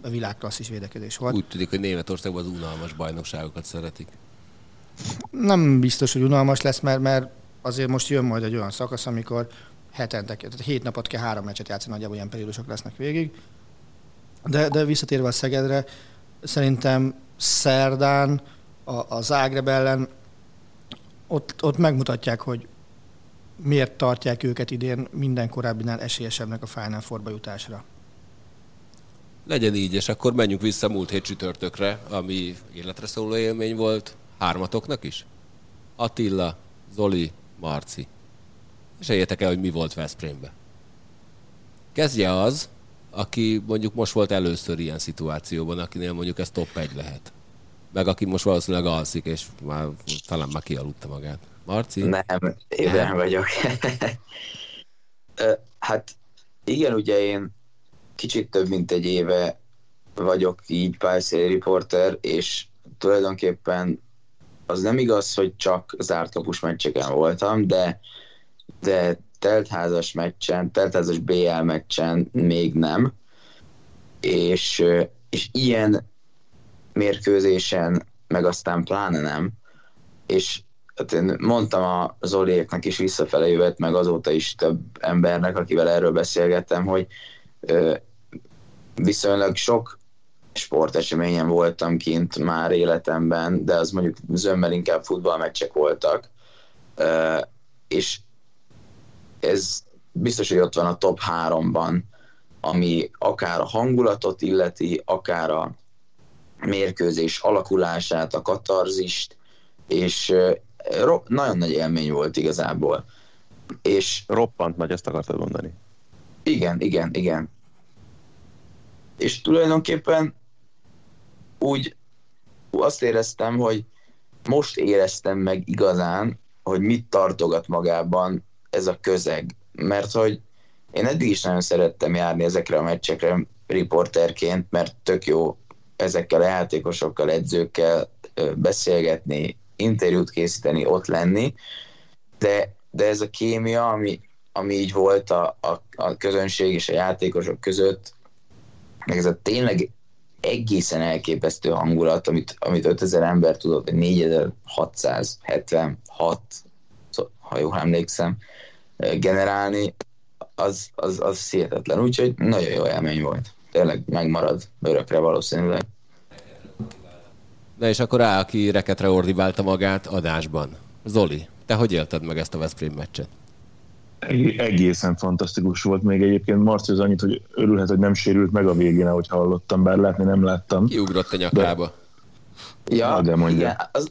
a világklasszis védekezés volt. Úgy tűnik, hogy Németországban az unalmas bajnokságokat szeretik. Nem biztos, hogy unalmas lesz, mert, mert azért most jön majd egy olyan szakasz, amikor hetente, tehát hét napot kell három meccset játszani, nagyjából ilyen periódusok lesznek végig. De, de visszatérve a Szegedre, szerintem szerdán a, a Zágreb ellen ott, ott megmutatják, hogy miért tartják őket idén minden korábbinál esélyesebbnek a Final Four-ba jutásra. Legyen így, és akkor menjünk vissza múlt hét csütörtökre, ami életre szóló élmény volt hármatoknak is. Attila, Zoli, Marci. És eljöttek el, hogy mi volt Veszprémbe. Kezdje az, aki mondjuk most volt először ilyen szituációban, akinél mondjuk ez top 1 lehet. Meg aki most valószínűleg alszik, és már talán már kialudta magát. Marci? Nem, ébren vagyok. Hát igen, ugye én kicsit több mint egy éve vagyok így pályaszéli riporter, és tulajdonképpen az nem igaz, hogy csak zárt kapus meccseken voltam, de, de teltházas meccsen, teltházas BL meccsen még nem, és, és ilyen mérkőzésen meg aztán pláne nem, és hát én mondtam a Zoliéknak is visszafele jövet, meg azóta is több embernek, akivel erről beszélgettem, hogy ö, viszonylag sok sporteseményen voltam kint már életemben, de az mondjuk zömmel inkább futballmeccsek voltak, ö, és ez biztos, hogy ott van a top háromban, ami akár a hangulatot illeti, akár a mérkőzés alakulását, a katarzist, és ro- nagyon nagy élmény volt igazából. És Roppant nagy, ezt akartad mondani. igen, igen, igen. És tulajdonképpen úgy azt éreztem, hogy most éreztem meg igazán, hogy mit tartogat magában ez a közeg. Mert hogy én eddig is nagyon szerettem járni ezekre a meccsekre riporterként, mert tök jó ezekkel a játékosokkal, edzőkkel beszélgetni, interjút készíteni, ott lenni, de, de ez a kémia, ami, ami így volt a, a, a közönség és a játékosok között, meg ez a tényleg egészen elképesztő hangulat, amit, amit 5000 ember tudott, vagy 4676, ha jól emlékszem, generálni, az, az, az hihetetlen. Úgyhogy nagyon jó élmény volt. Tényleg megmarad örökre valószínűleg. Na és akkor rá, aki reketre ordibálta magát adásban. Zoli, te hogy élted meg ezt a Veszprém meccset? Eg- Egészen fantasztikus volt még egyébként. Marci az annyit, hogy örülhet, hogy nem sérült meg a végén, ahogy hallottam, bár látni nem láttam. Kiugrott a nyakába. Ja, Na, de mondja. igen, az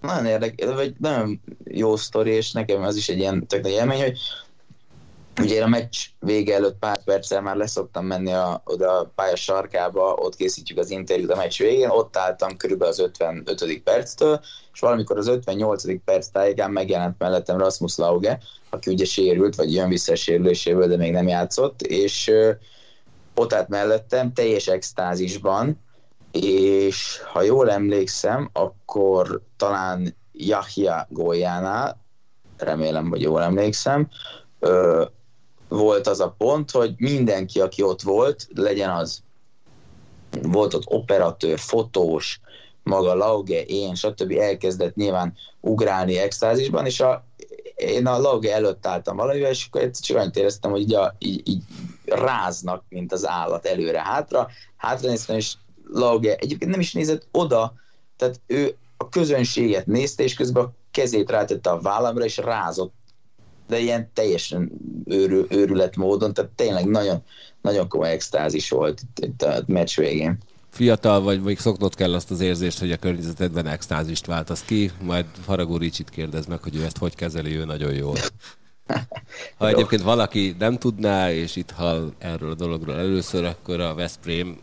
nagyon érdekes, vagy nagyon jó sztori, és nekem az is egy ilyen tök nagy élmény, hogy ugye én a meccs vége előtt pár perccel már leszoktam menni a, oda a pálya sarkába, ott készítjük az interjút a meccs végén, ott álltam körülbelül az 55. perctől, és valamikor az 58. perc tájékán megjelent mellettem Rasmus Lauge, aki ugye sérült, vagy jön vissza sérüléséből, de még nem játszott, és ott állt mellettem teljes extázisban, és ha jól emlékszem, akkor talán Yahya góljánál, remélem, hogy jól emlékszem, volt az a pont, hogy mindenki, aki ott volt, legyen az volt ott operatőr, fotós, maga Lauge, én, stb. elkezdett nyilván ugrálni extázisban, és a, én a Lauge előtt álltam valamivel, és akkor csak annyit éreztem, hogy így, a, így, így ráznak, mint az állat előre-hátra. Hátra néztem, és Lauge egyébként nem is nézett oda, tehát ő a közönséget nézte, és közben a kezét rátette a vállamra, és rázott de ilyen teljesen őrül, őrület módon, tehát tényleg nagyon, nagyon komoly extázis volt itt, itt a meccs végén. Fiatal vagy, vagy szoknod kell azt az érzést, hogy a környezetedben extázist váltasz ki, majd Faragó Ricsit kérdez meg, hogy ő ezt hogy kezeli, ő nagyon jól. Ha egyébként valaki nem tudná, és itt hall erről a dologról először, akkor a Veszprém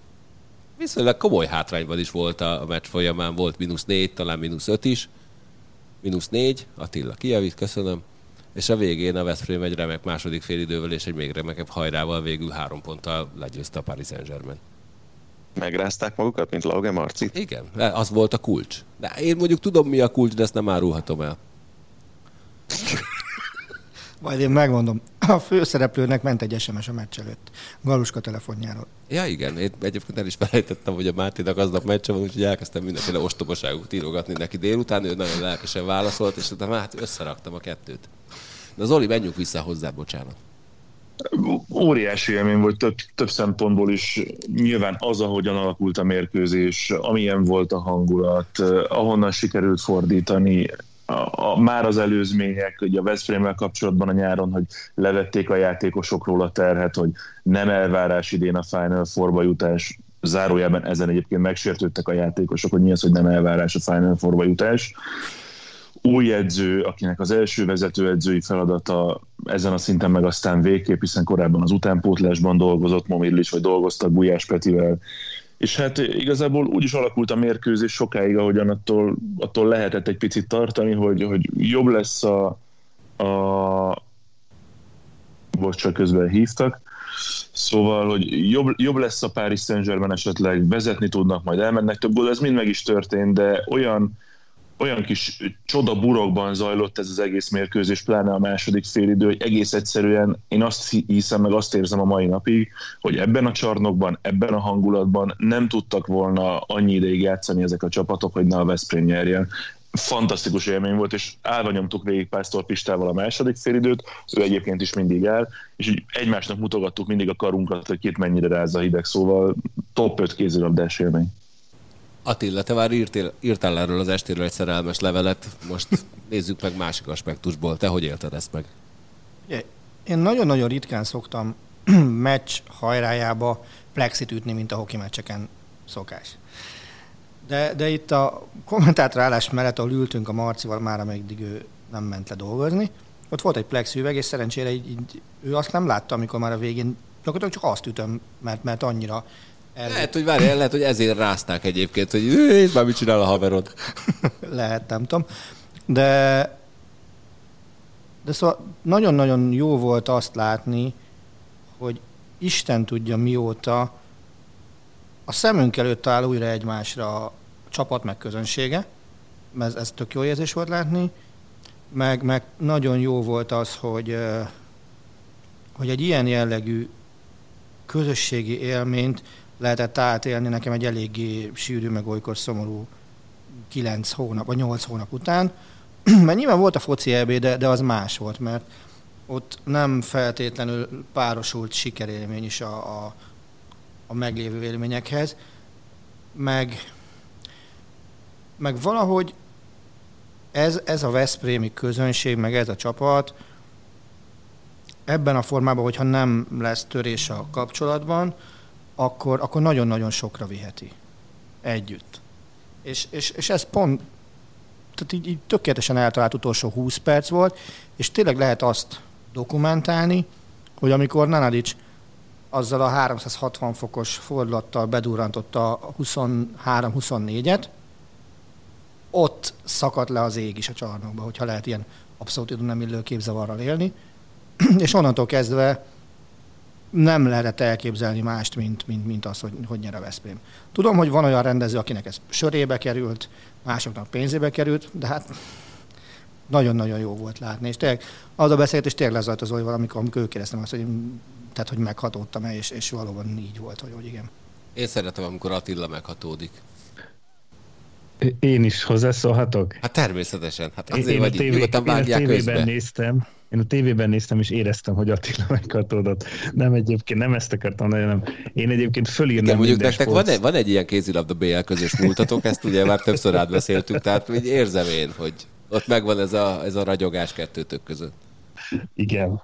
viszonylag komoly hátrányban is volt a meccs folyamán, volt mínusz négy, talán mínusz öt is, mínusz négy, Attila kijavít, köszönöm és a végén a Veszprém egy remek második félidővel és egy még remekebb hajrával végül három ponttal legyőzte a Paris Saint-Germain. Megrázták magukat, mint Lauge Marci? Igen, az volt a kulcs. De én mondjuk tudom, mi a kulcs, de ezt nem árulhatom el. Majd én megmondom. A főszereplőnek ment egy SMS a meccs előtt. Galuska telefonjáról. Ja igen, én egyébként el is felejtettem, hogy a Máténak aznap meccse van, úgyhogy elkezdtem mindenféle ostobaságot írogatni neki délután, ő nagyon lelkesen válaszolt, és utána hát összeraktam a kettőt. De Zoli, menjünk vissza hozzá, bocsánat. Óriási élmény volt több, több szempontból is. Nyilván az, ahogyan alakult a mérkőzés, amilyen volt a hangulat, ahonnan sikerült fordítani, a, a, már az előzmények, ugye a Veszprémmel kapcsolatban a nyáron, hogy levették a játékosokról a terhet, hogy nem elvárás idén a Final Four-ba jutás, zárójában ezen egyébként megsértődtek a játékosok, hogy mi az, hogy nem elvárás a Final Four-ba jutás új edző, akinek az első vezetőedzői feladata ezen a szinten meg aztán végképp, hiszen korábban az utánpótlásban dolgozott Momidlics, vagy dolgoztak Gulyás Petivel, és hát igazából úgy is alakult a mérkőzés sokáig, ahogyan attól, attól lehetett egy picit tartani, hogy, hogy jobb lesz a, a most csak közben hívtak, Szóval, hogy jobb, jobb lesz a Paris Saint-Germain esetleg, vezetni tudnak, majd elmennek. Több gól, ez mind meg is történt, de olyan olyan kis csoda burokban zajlott ez az egész mérkőzés, pláne a második félidő, hogy egész egyszerűen én azt hiszem, meg azt érzem a mai napig, hogy ebben a csarnokban, ebben a hangulatban nem tudtak volna annyi ideig játszani ezek a csapatok, hogy ne a Veszprém nyerjen. Fantasztikus élmény volt, és állva nyomtuk végig Pásztor Pistával a második félidőt, ő egyébként is mindig áll, és így egymásnak mutogattuk mindig a karunkat, hogy két mennyire rázza hideg, szóval top 5 kézilabdás élmény. Attila, te már írtél, írtál erről az estéről egy szerelmes levelet, most nézzük meg másik aspektusból. Te hogy élted ezt meg? Én nagyon-nagyon ritkán szoktam meccs hajrájába plexit ütni, mint a hoki meccseken szokás. De, de itt a kommentátor állás mellett, ahol ültünk a Marcival, már ameddig ő nem ment le dolgozni, ott volt egy plex üveg, és szerencsére így, így, ő azt nem látta, amikor már a végén gyakorlatilag csak azt ütöm, mert, mert annyira Erről. Lehet, hogy várjál, lehet, hogy ezért rázták egyébként, hogy itt már mit csinál a haverod. lehet, nem tudom. De, de szóval nagyon-nagyon jó volt azt látni, hogy Isten tudja mióta a szemünk előtt áll újra egymásra a csapat meg közönsége, ez, ez tök jó érzés volt látni, meg, meg nagyon jó volt az, hogy, hogy egy ilyen jellegű közösségi élményt lehetett átélni nekem egy eléggé sűrű, meg olykor szomorú kilenc hónap, vagy nyolc hónap után. mert nyilván volt a foci EB, de, de az más volt, mert ott nem feltétlenül párosult sikerélmény is a, a, a meglévő élményekhez, meg, meg valahogy ez, ez a Veszprémi közönség, meg ez a csapat ebben a formában, hogyha nem lesz törés a kapcsolatban, akkor, akkor nagyon-nagyon sokra viheti együtt. És, és, és ez pont, tehát így, így tökéletesen eltalált utolsó 20 perc volt, és tényleg lehet azt dokumentálni, hogy amikor Nanadic azzal a 360 fokos fordulattal bedurrantotta a 23-24-et, ott szakadt le az ég is a csarnokba, hogyha lehet ilyen abszolút nem illő képzavarral élni. és onnantól kezdve nem lehetett elképzelni mást, mint, mint, mint az, hogy, hogy nyer a Veszprém. Tudom, hogy van olyan rendező, akinek ez sörébe került, másoknak pénzébe került, de hát nagyon-nagyon jó volt látni. És tényleg az a beszélgetés tényleg lezajt az Zolival, amikor, amikor ő kérdeztem azt, hogy, tehát, hogy meghatódtam-e, és, és valóban így volt, hogy, hogy igen. Én szeretem, amikor Attila meghatódik. Én is hozzászólhatok? Hát természetesen. Hát azért én, vagy a tévé, itt, nyugodtan vágják tévében közbe. néztem, én a tévében néztem, és éreztem, hogy Attila meghatódott. Nem egyébként, nem ezt akartam, nagyon nem. Én egyébként fölírnám Igen, mondjuk nektek van egy, van egy ilyen kézilabda BL közös múltatok, ezt ugye már többször átbeszéltük, tehát így érzem én, hogy ott megvan ez a, ez a ragyogás kettőtök között. Igen.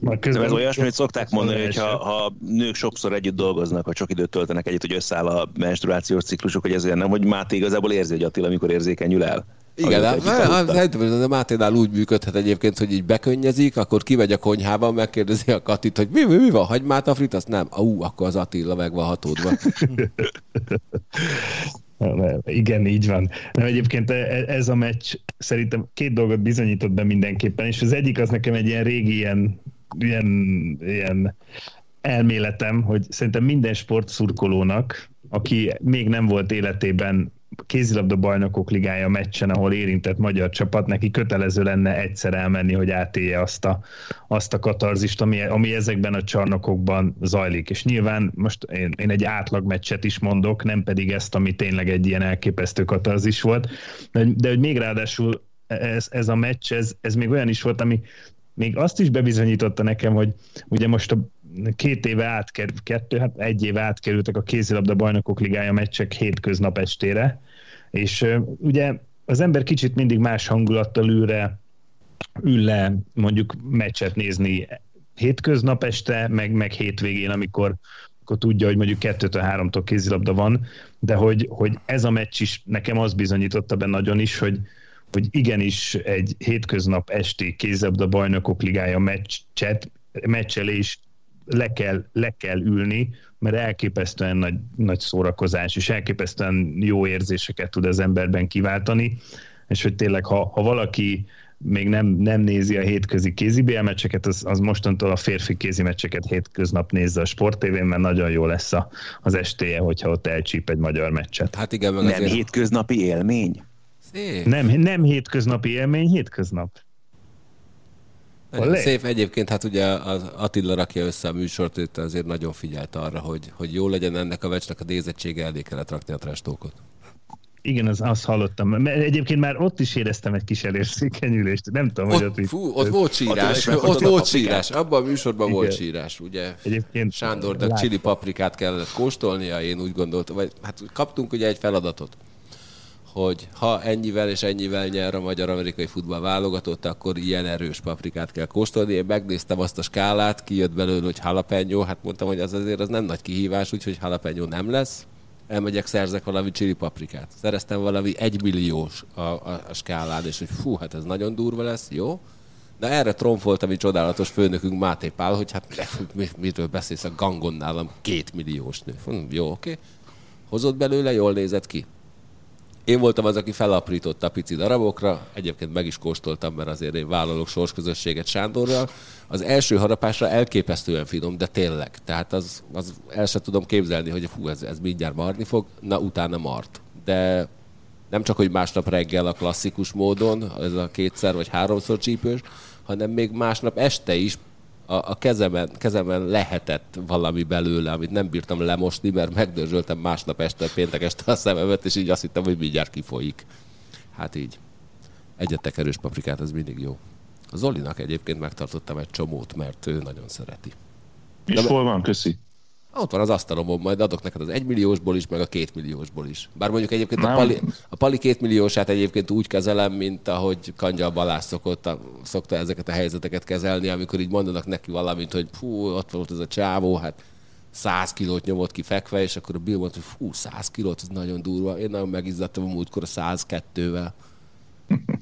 Már De közben ez olyasmi, hogy szokták mondani, hogy ha, ha nők sokszor együtt dolgoznak, vagy sok időt töltenek együtt, hogy összeáll a menstruációs ciklusok, hogy ezért nem, hogy Máté igazából érzi, hogy Attila mikor érzékenyül el. Igen, aludtak. hát, a Máténál úgy működhet egyébként, hogy így bekönnyezik, akkor kimegy a konyhában, megkérdezi a Katit, hogy mi, mi, mi van, hagymát a frit, azt nem. Ú, akkor az Attila meg van hatódva. Igen, így van. Nem, egyébként e- ez a meccs szerintem két dolgot bizonyított be mindenképpen, és az egyik az nekem egy ilyen régi ilyen, ilyen, ilyen elméletem, hogy szerintem minden sportszurkolónak, aki még nem volt életében kézilabda bajnokok ligája meccsen, ahol érintett magyar csapat, neki kötelező lenne egyszer elmenni, hogy átélje azt a, azt a katarzist, ami, ami ezekben a csarnokokban zajlik. És nyilván most én, én egy átlag meccset is mondok, nem pedig ezt, ami tényleg egy ilyen elképesztő katarzis volt, de, de hogy még ráadásul ez, ez a meccs, ez, ez még olyan is volt, ami még azt is bebizonyította nekem, hogy ugye most a két éve átkerült, kettő, hát egy éve átkerültek a kézilabda bajnokok ligája meccsek hétköznap estére, és ugye az ember kicsit mindig más hangulattal ül, re, ül le mondjuk meccset nézni hétköznap este, meg, meg hétvégén, amikor, akkor tudja, hogy mondjuk kettőtől háromtól kézilabda van, de hogy, hogy ez a meccs is nekem az bizonyította be nagyon is, hogy, hogy igenis egy hétköznap esti kézilabda bajnokok ligája meccset, meccselés le kell, le kell ülni, mert elképesztően nagy, nagy szórakozás, és elképesztően jó érzéseket tud az emberben kiváltani, és hogy tényleg, ha, ha valaki még nem, nem nézi a hétközi kézi BL meccseket, az, az mostantól a férfi kézi meccseket hétköznap nézze a sporttévén, mert nagyon jó lesz a, az estéje, hogyha ott elcsíp egy magyar meccset. Hát igen, Nem azért... hétköznapi élmény? Szép. Nem, nem hétköznapi élmény, hétköznap. Olé. szép. Egyébként hát ugye az Attila rakja össze a műsort, itt azért nagyon figyelt arra, hogy, hogy jó legyen ennek a meccsnek a nézettsége, elé kellett rakni a trestókot. Igen, az, azt hallottam. Mert egyébként már ott is éreztem egy kis elérzékenyülést. Nem tudom, hogy ott Ott, mit... fú, ott volt sírás, ott a volt sírás, abban a műsorban Igen. volt sírás, ugye? Egyébként Sándornak csili paprikát kellett kóstolnia, én úgy gondoltam, vagy hát kaptunk ugye egy feladatot, hogy ha ennyivel és ennyivel nyer a magyar-amerikai futball válogatott, akkor ilyen erős paprikát kell kóstolni. Én megnéztem azt a skálát, kijött belőle, hogy jalapeno, hát mondtam, hogy az azért az nem nagy kihívás, úgyhogy jalapeno nem lesz. Elmegyek, szerzek valami csili paprikát. Szereztem valami egymilliós a, a, a skálán, és hogy fú, hát ez nagyon durva lesz, jó? De erre tromfolt a mi csodálatos főnökünk Máté Pál, hogy hát mi- mitől beszélsz a gangon nálam két milliós nő. Jó, oké. Hozott belőle, jól nézett ki. Én voltam az, aki felaprította a pici darabokra, egyébként meg is kóstoltam, mert azért én vállalok sorsközösséget Sándorral. Az első harapásra elképesztően finom, de tényleg. Tehát az, az el sem tudom képzelni, hogy fú, ez, ez mindjárt marni fog, na utána mart. De nem csak, hogy másnap reggel a klasszikus módon, ez a kétszer vagy háromszor csípős, hanem még másnap este is a, a kezemen, kezemen lehetett valami belőle, amit nem bírtam lemosni, mert megdörzsöltem másnap este, péntek este a szememet, és így azt hittem, hogy mindjárt kifolyik. Hát így. Egyetek erős paprikát, az mindig jó. A Zolinak egyébként megtartottam egy csomót, mert ő nagyon szereti. És De- hol van, köszi. Ott van az asztalomon, majd adok neked az egymilliósból is, meg a kétmilliósból is. Bár mondjuk egyébként a Nem. Pali, a Pali kétmilliósát egyébként úgy kezelem, mint ahogy Kangyal Balázs szokott, a- szokta ezeket a helyzeteket kezelni, amikor így mondanak neki valamit, hogy fú, ott volt ez a csávó, hát 100 kilót nyomott ki fekve, és akkor a Bill mondta, hogy fú, 100 kilót, ez nagyon durva. Én nagyon megizzadtam a múltkor a 102-vel.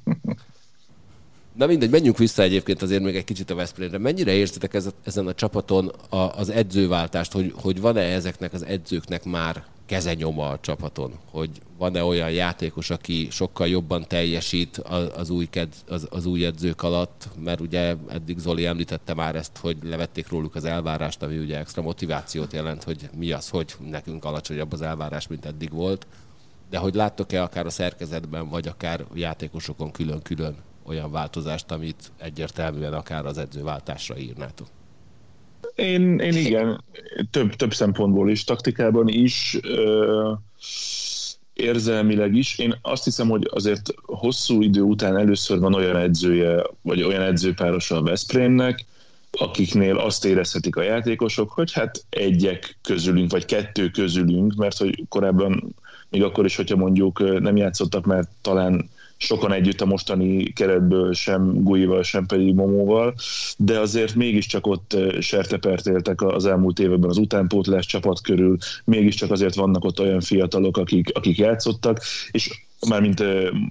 Na mindegy, menjünk vissza egyébként azért még egy kicsit a Veszprémre. Mennyire érzitek ez, ezen a csapaton az edzőváltást, hogy, hogy van-e ezeknek az edzőknek már kezenyoma a csapaton? Hogy van-e olyan játékos, aki sokkal jobban teljesít az, új, ked, az, az új edzők alatt? Mert ugye eddig Zoli említette már ezt, hogy levették róluk az elvárást, ami ugye extra motivációt jelent, hogy mi az, hogy nekünk alacsonyabb az elvárás, mint eddig volt. De hogy láttok-e akár a szerkezetben, vagy akár játékosokon külön-külön olyan változást, amit egyértelműen akár az edzőváltásra írnátok. Én, én igen, több, több szempontból is, taktikában is, ö, érzelmileg is. Én azt hiszem, hogy azért hosszú idő után először van olyan edzője, vagy olyan edzőpárosa a Veszprémnek, akiknél azt érezhetik a játékosok, hogy hát egyek közülünk, vagy kettő közülünk, mert hogy korábban még akkor is, hogyha mondjuk nem játszottak, mert talán sokan együtt a mostani keretből, sem Guival, sem pedig Momóval, de azért mégiscsak ott sertepert éltek az elmúlt években az utánpótlás csapat körül, mégiscsak azért vannak ott olyan fiatalok, akik, akik játszottak, és mármint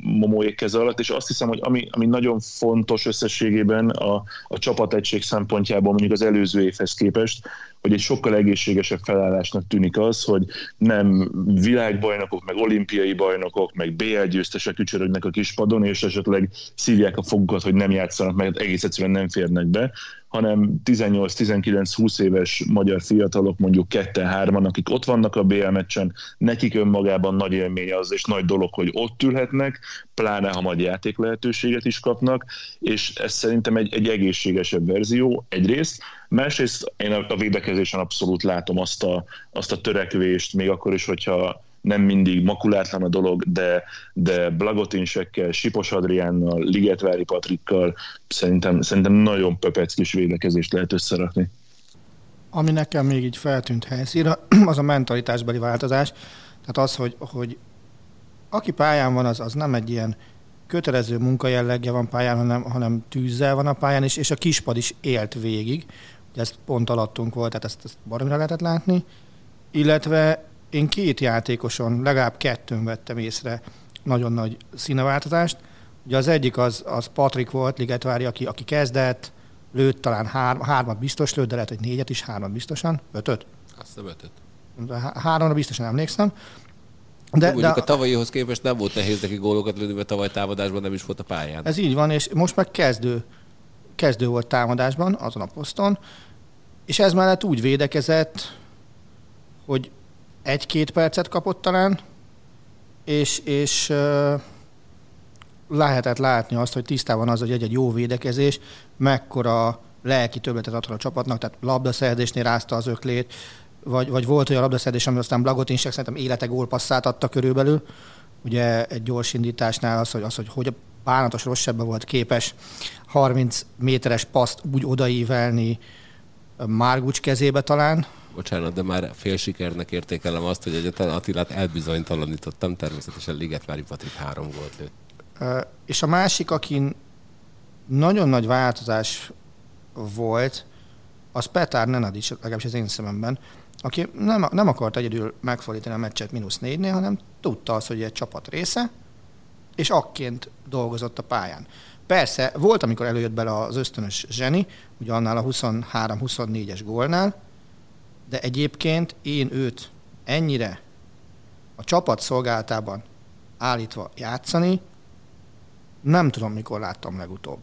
Momóék keze alatt, és azt hiszem, hogy ami, ami nagyon fontos összességében a, a csapategység szempontjából mondjuk az előző évhez képest, hogy egy sokkal egészségesebb felállásnak tűnik az, hogy nem világbajnokok, meg olimpiai bajnokok, meg BL győztesek ücsörögnek a kispadon, és esetleg szívják a fogukat, hogy nem játszanak, mert egész egyszerűen nem férnek be, hanem 18-19-20 éves magyar fiatalok, mondjuk ketten-hárman, akik ott vannak a BL meccsen, nekik önmagában nagy élmény az, és nagy dolog, hogy ott ülhetnek, pláne ha majd játék lehetőséget is kapnak, és ez szerintem egy, egy egészségesebb verzió egyrészt, másrészt én a védekezésen abszolút látom azt a, azt a törekvést, még akkor is, hogyha nem mindig makulátlan a dolog, de, de Blagotinsekkel, Sipos Adriánnal, Ligetvári Patrikkal szerintem, szerintem nagyon pöpeckis védekezést lehet összerakni. Ami nekem még így feltűnt helyszínre, az a mentalitásbeli változás. Tehát az, hogy, hogy aki pályán van, az, az nem egy ilyen kötelező munkajellegje van pályán, hanem, hanem tűzzel van a pályán, és, és a kispad is élt végig. Ez pont alattunk volt, tehát ezt, ezt baromira lehetett látni. Illetve én két játékoson, legalább kettőn vettem észre nagyon nagy színeváltozást. Ugye az egyik az, az Patrik volt, Ligetvári, aki, aki kezdett, lőtt talán hár, hármat biztos lőtt, de lehet, hogy négyet is, hármat biztosan. Ötöt? Azt a ötöt. Háromra biztosan emlékszem. De, de mondjuk de, a tavalyihoz képest nem volt nehéz neki gólokat lőni, mert tavaly támadásban nem is volt a pályán. Ez így van, és most meg kezdő, kezdő volt támadásban, azon a poszton, és ez mellett úgy védekezett, hogy egy-két percet kapott talán, és, és uh, lehetett látni azt, hogy tisztában az, hogy egy-egy jó védekezés mekkora lelki többletet adhat a csapatnak, tehát labdaszerzésnél rázta az öklét, vagy, vagy volt olyan labdaszerzés, ami aztán Blagotinsek szerintem élete gólpasszát adta körülbelül. Ugye egy gyors indításnál az, hogy, az, hogy, hogy bánatos rosszabbban volt képes 30 méteres paszt úgy odaívelni Márgucs kezébe talán, bocsánat, de már fél sikernek értékelem azt, hogy egyetlen Attilát elbizonytalanítottam, természetesen Ligetvári Patrik három volt lőtt. És a másik, akin nagyon nagy változás volt, az Petár Nenadics, legalábbis az én szememben, aki nem, nem akart egyedül megfordítani a meccset mínusz négynél, hanem tudta azt, hogy egy csapat része, és akként dolgozott a pályán. Persze, volt, amikor előjött bele az ösztönös zseni, ugye annál a 23-24-es gólnál, de egyébként én őt ennyire a csapat szolgálatában állítva játszani, nem tudom, mikor láttam legutóbb.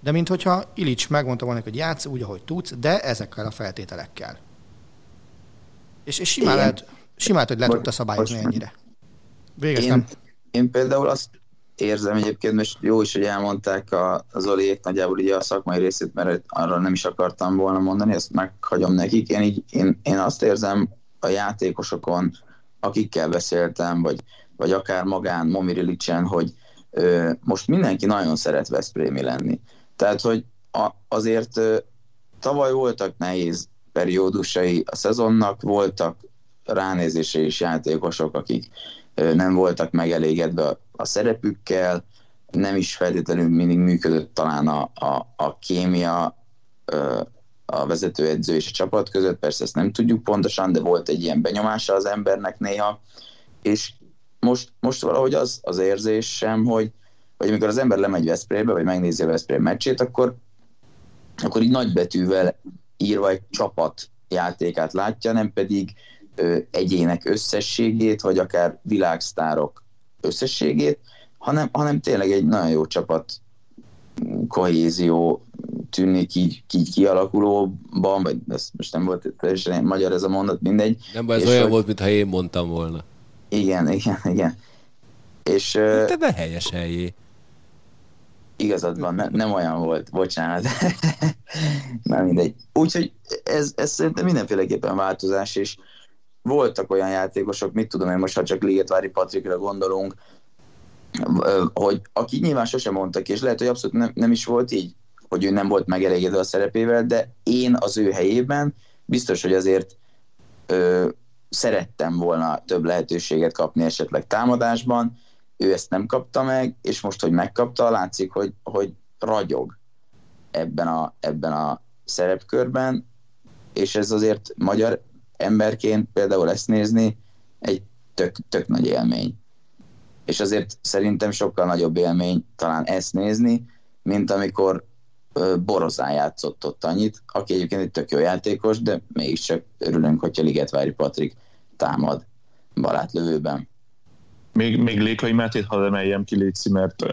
De minthogyha Ilics megmondta volna, hogy játsz úgy, ahogy tudsz, de ezekkel a feltételekkel. És, és simán, lehet, simán hogy le tudta szabályozni ennyire. Végeztem. Én, én például azt érzem egyébként, most jó is, hogy elmondták a, az Oliék nagyjából ugye a szakmai részét, mert arra nem is akartam volna mondani, ezt meghagyom nekik. Én, így, én, én azt érzem a játékosokon, akikkel beszéltem, vagy, vagy akár magán Momirilicsen, hogy ö, most mindenki nagyon szeret Veszprémi lenni. Tehát, hogy a, azért ö, tavaly voltak nehéz periódusai a szezonnak, voltak ránézései is játékosok, akik ö, nem voltak megelégedve a, szerepükkel, nem is feltétlenül mindig működött talán a, a, a kémia a vezetőedző és a csapat között, persze ezt nem tudjuk pontosan, de volt egy ilyen benyomása az embernek néha, és most, most valahogy az az érzésem, hogy, hogy amikor az ember lemegy Veszprémbe, vagy megnézi a Veszprém meccsét, akkor, akkor így nagybetűvel írva egy csapat játékát látja, nem pedig ö, egyének összességét, vagy akár világsztárok összességét, hanem, hanem tényleg egy nagyon jó csapat kohézió tűnik így, így kialakulóban, vagy ez most nem volt teljesen magyar ez a mondat, mindegy. Nem baj, ez olyan hogy... volt, mintha én mondtam volna. Igen, igen, igen. És, Te ne helyes helyé. igazad van, ne, nem olyan volt, bocsánat. Nem mindegy. Úgyhogy ez, ez szerintem mindenféleképpen változás, és voltak olyan játékosok, mit tudom én most, ha csak Ligetvári Patrikra gondolunk, hogy aki nyilván sosem mondtak, és lehet, hogy abszolút nem, nem is volt így, hogy ő nem volt megelégedve a szerepével, de én az ő helyében biztos, hogy azért ö, szerettem volna több lehetőséget kapni esetleg támadásban, ő ezt nem kapta meg, és most, hogy megkapta, látszik, hogy, hogy ragyog ebben a, ebben a szerepkörben, és ez azért magyar emberként például ezt nézni egy tök, tök nagy élmény. És azért szerintem sokkal nagyobb élmény talán ezt nézni, mint amikor Borozán játszott ott annyit, aki egyébként egy tök jó játékos, de mégiscsak örülünk, hogyha Ligetvári Patrik támad barátlövőben. Még, még Lékai Mátét hadd emeljem ki, Léci, mert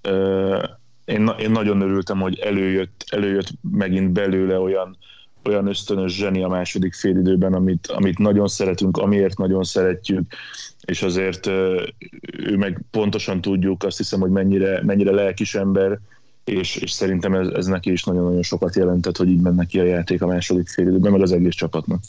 ö, én, én nagyon örültem, hogy előjött, előjött megint belőle olyan, olyan ösztönös zseni a második félidőben, amit, amit nagyon szeretünk, amiért nagyon szeretjük, és azért ő meg pontosan tudjuk, azt hiszem, hogy mennyire, mennyire lelkis ember, és, és szerintem ez, ez neki is nagyon-nagyon sokat jelentett, hogy így menne ki a játék a második félidőben, meg az egész csapatnak.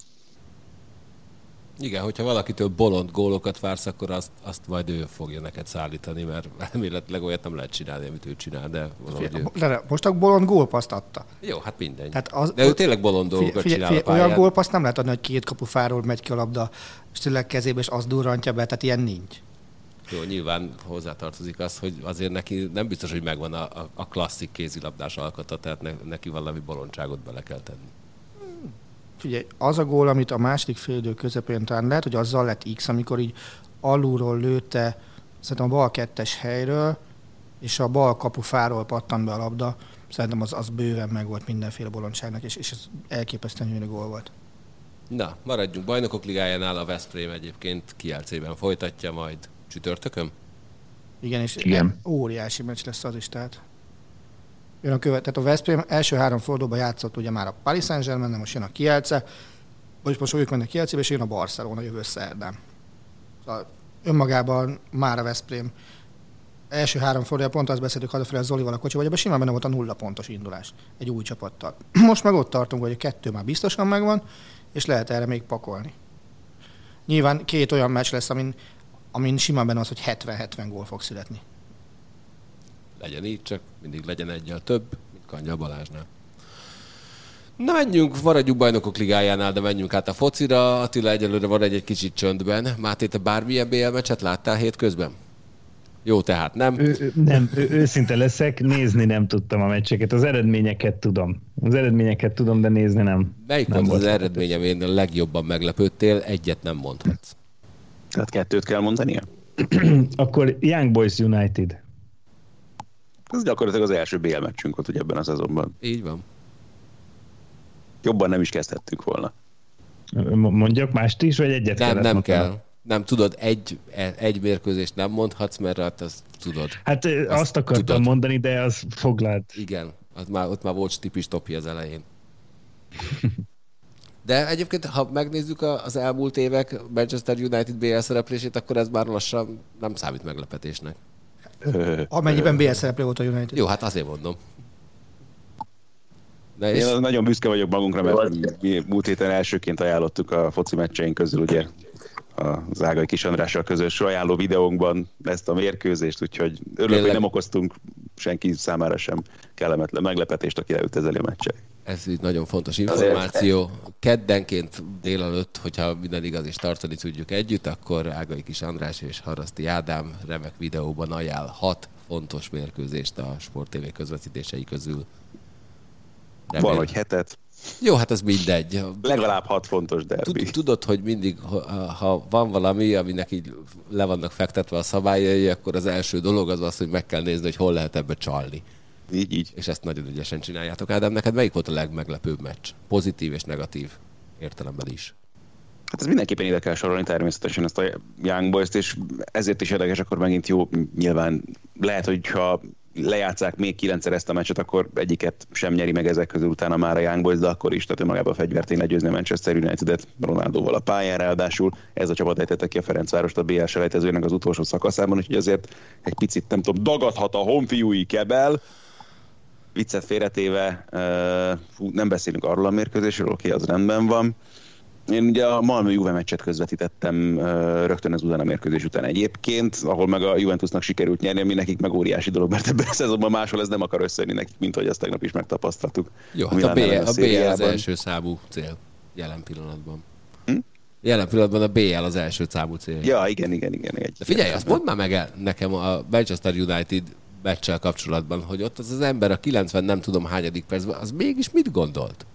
Igen, hogyha valakitől bolond gólokat vársz, akkor azt, azt majd ő fogja neked szállítani, mert remélhetőleg olyat nem lehet csinálni, amit ő csinál, de valahogy ő... De most a bolond gólpaszt adta. Jó, hát mindegy. Tehát az, de ő tényleg bolond dolgokat figyelj, csinál figyelj, Olyan gólpaszt nem lehet adni, hogy két kapufáról megy ki a labda, tényleg kezébe, és az durrantja be, tehát ilyen nincs. Jó, nyilván hozzátartozik az, hogy azért neki nem biztos, hogy megvan a, a, a klasszik kézilabdás alkata, tehát ne, neki valami bolondságot bele kell tenni figyelj, az a gól, amit a második félidő közepén talán lehet, hogy azzal lett X, amikor így alulról lőtte, szerintem a bal kettes helyről, és a bal kapufáról pattant be a labda. Szerintem az, az bőven meg volt mindenféle bolondságnak, és, és ez elképesztően gyönyörű gól volt. Na, maradjunk. Bajnokok ligájánál a Veszprém egyébként kielcében folytatja majd csütörtökön? Igen, és Igen. óriási meccs lesz az is, tehát jön a követ. Tehát a Veszprém első három fordulóban játszott ugye már a Paris Saint-Germain, most jön a Kielce, vagyis most ők mennek Kielcébe, és jön a Barcelona jövő szerdán. Szóval önmagában már a Veszprém első három fordulója pont azt beszéltük hazafelé a Zolival a kocsi, vagy ebben simán benne volt a nulla pontos indulás egy új csapattal. Most meg ott tartunk, hogy a kettő már biztosan megvan, és lehet erre még pakolni. Nyilván két olyan meccs lesz, amin, amin simán benne az, hogy 70-70 gól fog születni legyen így, csak mindig legyen egyel több, mint Kanya Balázsnál. Na menjünk, maradjunk bajnokok ligájánál, de menjünk át a focira. Attila egyelőre van egy, egy kicsit csöndben. Máté, te bármilyen BL meccset láttál hétközben? Jó, tehát nem? Ő, nem, ő, őszinte leszek, nézni nem tudtam a meccseket. Az eredményeket tudom. Az eredményeket tudom, de nézni nem. Melyik nem volt az eredmény, amin a legjobban meglepődtél? Egyet nem mondhatsz. Tehát kettőt kell mondania? Akkor Young Boys United. Ez gyakorlatilag az első BL meccsünk volt ugye ebben a szezonban. Így van. Jobban nem is kezdhettünk volna. Mondjak mást is, vagy egyet Nem, nem kell. Nem tudod, egy, egy mérkőzést nem mondhatsz, mert hát azt tudod. Hát azt, azt akartam tudod. mondani, de az foglalt. Igen, az már, ott már volt tipis topi az elején. De egyébként, ha megnézzük az elmúlt évek Manchester United BL szereplését, akkor ez már lassan nem számít meglepetésnek. Amennyiben BL szereplő volt a United. Jó, hát azért mondom. De és... Én nagyon büszke vagyok magunkra, mert mi múlt héten elsőként ajánlottuk a foci meccseink közül, ugye a Zágai Kis Andrással közös ajánló videónkban ezt a mérkőzést, úgyhogy örülök, hogy nem okoztunk senki számára sem kellemetlen meglepetést, aki leült ezzel a meccsel. Ez így nagyon fontos információ. Keddenként délelőtt, hogyha minden igaz és tartani tudjuk együtt, akkor Ágai Kis András és Haraszti Ádám remek videóban ajánl hat fontos mérkőzést a Sport TV közvetítései közül. Remél... Van, hogy hetet. Jó, hát ez mindegy. Legalább hat fontos derbi. Tudod, hogy mindig, ha van valami, aminek így le vannak fektetve a szabályai, akkor az első dolog az az, hogy meg kell nézni, hogy hol lehet ebbe csalni. Így, így. És ezt nagyon ügyesen csináljátok. Ádám, neked melyik volt a legmeglepőbb meccs? Pozitív és negatív értelemben is. Hát ez mindenképpen ide kell sorolni természetesen ezt a Young Boys-t, és ezért is érdekes, akkor megint jó, nyilván lehet, hogyha lejátszák még kilencszer ezt a meccset, akkor egyiket sem nyeri meg ezek közül utána már a Young Boys, de akkor is, tehát önmagában a fegyvert én legyőzni a Manchester United-et Ronaldóval a pályán ráadásul. Ez a csapat ejtette ki a Ferencvárost a BL selejtezőnek az utolsó szakaszában, úgyhogy azért egy picit, nem tudom, dagadhat a honfiúi kebel, viccet félretéve, fú, nem beszélünk arról a mérkőzésről, oké, az rendben van. Én ugye a Malmö Juve meccset közvetítettem rögtön az után a mérkőzés után egyébként, ahol meg a Juventusnak sikerült nyerni, ami nekik meg óriási dolog, mert ebben a szezonban máshol ez nem akar összejönni nekik, mint hogy azt tegnap is megtapasztaltuk. Jó, hát a, BL, a BL az első számú cél jelen pillanatban. Hm? Jelen pillanatban a BL az első számú cél. Ja, igen, igen, igen. Egy De figyelj, azt mondd már meg el nekem a Manchester United meccsel kapcsolatban, hogy ott az az ember a 90 nem tudom hányadik percben, az mégis mit gondolt?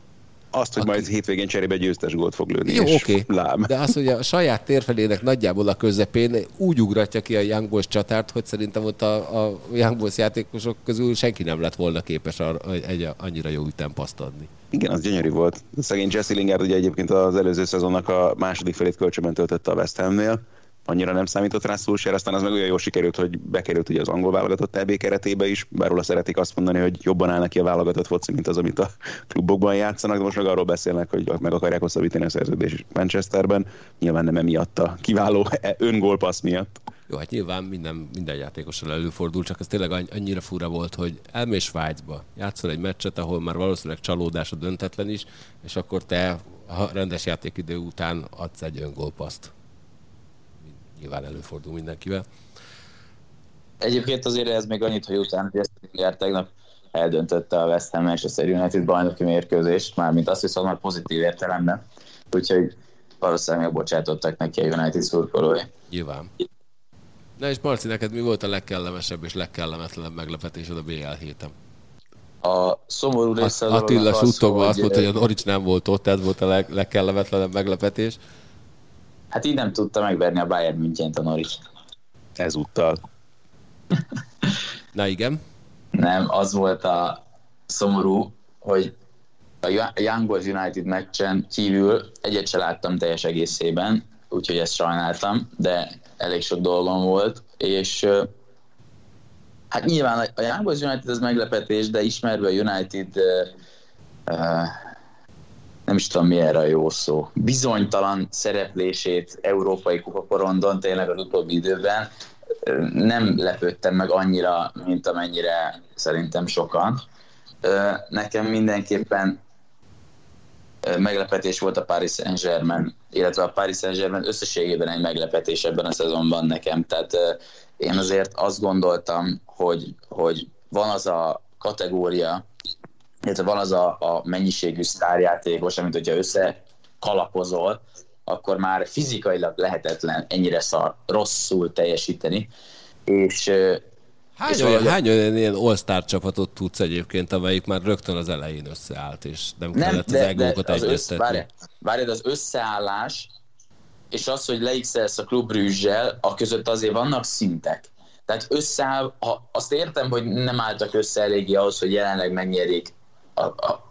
Azt, hogy Aki... majd hétvégén cserébe győztes gólt fog lőni. Jó, oké. Okay. De az, hogy a saját térfelének nagyjából a közepén úgy ugratja ki a Young Boys csatárt, hogy szerintem ott a, a Young Boys játékosok közül senki nem lett volna képes arra, egy annyira jó ütempaszt adni. Igen, az gyönyörű volt. Szegény Jesse Lingard ugye egyébként az előző szezonnak a második felét kölcsönben töltötte a West Hamnél annyira nem számított rá Solskjaer, aztán az meg olyan jól sikerült, hogy bekerült ugye az angol válogatott EB keretébe is, bár róla szeretik azt mondani, hogy jobban áll neki a válogatott foci, mint az, amit a klubokban játszanak, de most meg arról beszélnek, hogy meg akarják hosszabbítani a szerződés Manchesterben, nyilván nem emiatt a kiváló öngólpassz miatt. Jó, hát nyilván minden, minden játékossal előfordul, csak ez tényleg annyira fura volt, hogy elmész Svájcba, játszol egy meccset, ahol már valószínűleg csalódás a döntetlen is, és akkor te a rendes játékidő után adsz egy öngólpaszt nyilván előfordul mindenkivel. Egyébként azért ez még annyit, hogy utána Eszter tegnap eldöntötte a West Ham Manchester United bajnoki mérkőzést, mármint azt hiszem, hogy pozitív értelemben. Úgyhogy valószínűleg bocsátottak neki a United szurkolói. Nyilván. Na és Marci, neked mi volt a legkellemesebb és legkellemetlenebb meglepetésed a BL héten? A szomorú része az Attila suttogva azt mondta, hogy a Norics nem volt ott, ez volt a leg, legkellemetlenebb meglepetés. Hát így nem tudta megverni a Bayern münchen a Norwich. Ezúttal. Na igen. Nem, az volt a szomorú, hogy a Young Boys United meccsen kívül egyet se láttam teljes egészében, úgyhogy ezt sajnáltam, de elég sok dolgom volt, és hát nyilván a Young Boys United az meglepetés, de ismerve a United nem is tudom mi erre a jó szó, bizonytalan szereplését európai kupaporondon tényleg az utóbbi időben nem lepődtem meg annyira, mint amennyire szerintem sokan. Nekem mindenképpen meglepetés volt a Paris Saint-Germain, illetve a Paris Saint-Germain összességében egy meglepetés ebben a szezonban nekem. Tehát én azért azt gondoltam, hogy, hogy van az a kategória, illetve van az a, a mennyiségű sztárjátékos, amit hogyha össze kalapozol, akkor már fizikailag lehetetlen ennyire szar, rosszul teljesíteni. És Hány, és olyan, hány olyan ilyen all csapatot tudsz egyébként, amelyik már rögtön az elején összeállt, és nem, nem kellett de, az egókat az össz, várj, várj, az összeállás, és az, hogy leixelsz a klub a között azért vannak szintek. Tehát összeáll, ha azt értem, hogy nem álltak össze eléggé ahhoz, hogy jelenleg megnyerjék a, a,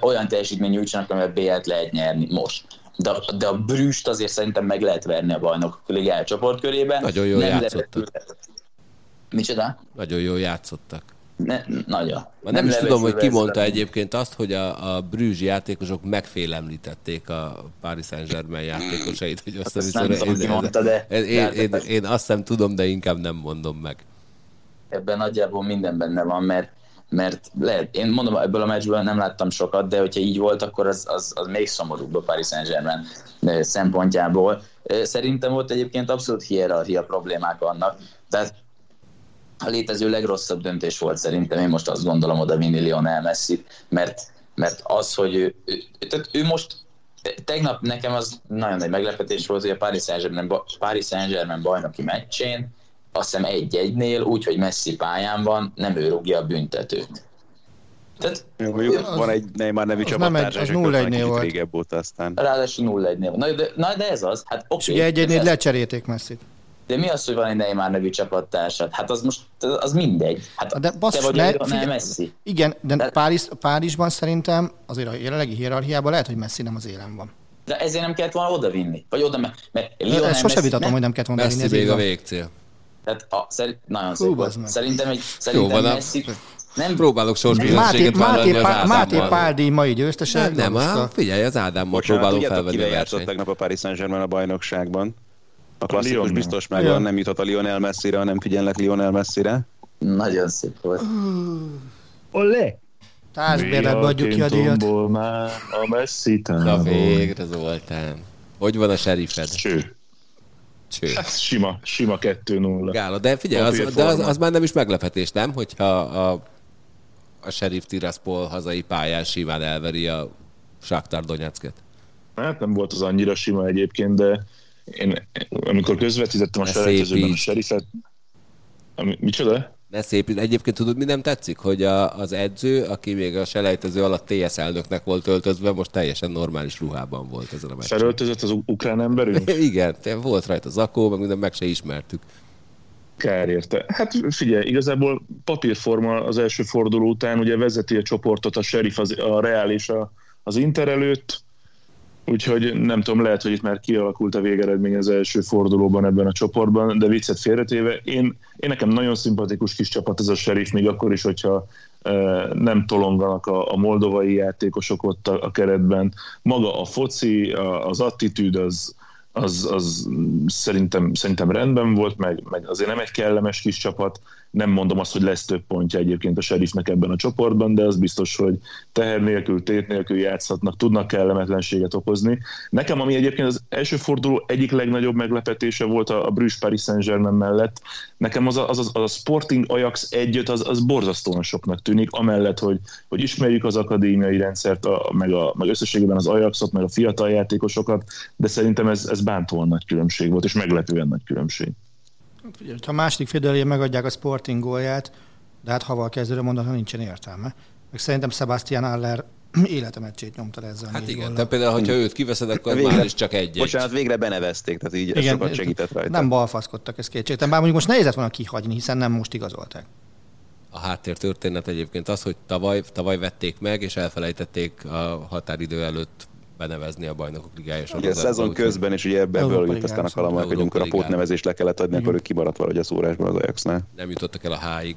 olyan teljesítmény nyújtsanak, amivel B-et lehet nyerni most. De, de a brüst azért szerintem meg lehet verni a bajnok ligá csoportkörében. Nagyon jól nem játszottak. Lehet... Micsoda? Nagyon jól játszottak. Ne, nagyon. Nem, nem is tudom, hogy ki mondta egyébként azt, hogy a, a brűzs játékosok megfélemlítették a Paris Saint-Germain játékosait. Hogy azt, azt nem tudom, ki mondta, de... Én, én, én, én azt nem tudom, de inkább nem mondom meg. Ebben nagyjából minden benne van, mert mert lehet, én mondom, ebből a meccsből nem láttam sokat, de hogyha így volt, akkor az, az, az még szomorúbb a Paris Saint-Germain szempontjából. Szerintem ott egyébként abszolút hierarchia problémák vannak, tehát a létező legrosszabb döntés volt szerintem, én most azt gondolom oda vinni Lionel messi mert, mert az, hogy ő, ő, tehát ő most tegnap nekem az nagyon nagy meglepetés volt, hogy a Paris Saint-Germain, Paris Saint-Germain bajnoki meccsén azt hiszem egy-egynél, úgy, hogy Messi pályán van, nem ő rúgja a büntetőt. Tehát, Jó, az, van egy Neymar nevű csapattárs, az 0 1 volt. Régebb óta aztán. Ráadásul 0 1 Na, de, na, de ez az. Hát, okay, És ugye egy egynél lecserélték Messi-t. De mi az, hogy van egy Neymar nevű csapattársad? Hát az most, az mindegy. Hát de basszus, te vagy ne, figyel, nem Messi. Igen, de, de Párizs, Párizsban szerintem azért a jelenlegi hierarchiában lehet, hogy Messi nem az élen van. De ezért nem kellett volna oda vinni. Vagy oda, mert, mert Lionel Ezt sose vitatom, hogy nem kellett volna vinni. Messi még a végcél. Tehát a, szerint, nagyon Hú, szép volt. meg. Szerintem egy, Jó szerintem van, a- Messi, nem, Próbálok Máté, sorskülönbséget Máté, vállalni az Máté Ádámmal. Pál díj mai győztese. Nem, nem, Galuska. á, figyelj, az Ádámmal tudjátok, felvenni a versenyt. tegnap a Paris Saint-Germain a bajnokságban? A klasszikus Lyonnal. biztos megvan, Ja. nem jutott a Lionel Messire, ha nem figyelnek Lionel Messire. nagyon szép volt. Olé! Társbérletbe adjuk ki a díjat. Már a messzi Na távol. végre, Zoltán. Hogy van a serifed? Cső. Cső. Hát sima, sima 2-0. Gála, de figyelj, az, de az, az, már nem is meglepetés, nem? Hogyha a, a Sheriff Tiraspol hazai pályán simán elveri a Shakhtar Donetsket. Hát nem volt az annyira sima egyébként, de én amikor közvetítettem a selejtezőben a serifet, ami, micsoda? Ne szép, egyébként tudod, mi nem tetszik? Hogy a, az edző, aki még a selejtező alatt TS elnöknek volt öltözve, most teljesen normális ruhában volt ezen a meccsen. Felöltözött az ukrán emberünk? Igen, volt rajta zakó, meg minden meg se ismertük. Kár érte. Hát figyelj, igazából papírforma az első forduló után ugye vezeti a csoportot a Sheriff, az, a Real és a, az Inter előtt, úgyhogy nem tudom, lehet, hogy itt már kialakult a végeredmény az első fordulóban ebben a csoportban, de viccet félretéve, én, én nekem nagyon szimpatikus kis csapat ez a Sheriff, még akkor is, hogyha nem tolonganak a, a moldovai játékosok ott a, a keretben. Maga a foci, a, az attitűd az, az, az szerintem, szerintem rendben volt, meg, meg azért nem egy kellemes kis csapat. Nem mondom azt, hogy lesz több pontja egyébként a Sheriffnek ebben a csoportban, de az biztos, hogy teher nélkül, tét nélkül játszhatnak, tudnak kellemetlenséget okozni. Nekem, ami egyébként az első forduló egyik legnagyobb meglepetése volt a, a Bruges Paris Saint-Germain mellett, nekem az a, az, a, az a Sporting Ajax együtt az, az borzasztóan soknak tűnik, amellett, hogy, hogy ismerjük az akadémiai rendszert, a, meg, a, meg összességében az Ajaxot, meg a fiatal játékosokat, de szerintem ez, ez bántóan nagy különbség volt, és meglepően nagy különbség. Figyelj, Ha a második fél megadják a Sporting gólját, de hát haval kezdőre mondanak, nincsen értelme. Meg szerintem Sebastian Aller életemeccsét nyomta le ezzel Hát igen, te például, hogyha őt kiveszed, akkor Végre- már is csak egy Bocsánat, végre benevezték, tehát így ez sokat segített rajta. Nem balfaszkodtak, ez kétségtelen. Bár mondjuk most nehéz volna kihagyni, hiszen nem most igazolták. A háttér történet egyébként az, hogy tavaly, tavaly vették meg, és elfelejtették a határidő előtt benevezni a bajnokok ligája Ugye a sorozatba, szezon úgyhogy- közben, és ugye Európa jött aztán a kalamák, hogy amikor a pótnevezést le kellett adni, akkor ő kimaradt valahogy a szórásban az Ajaxnál. nem jutottak el a háig.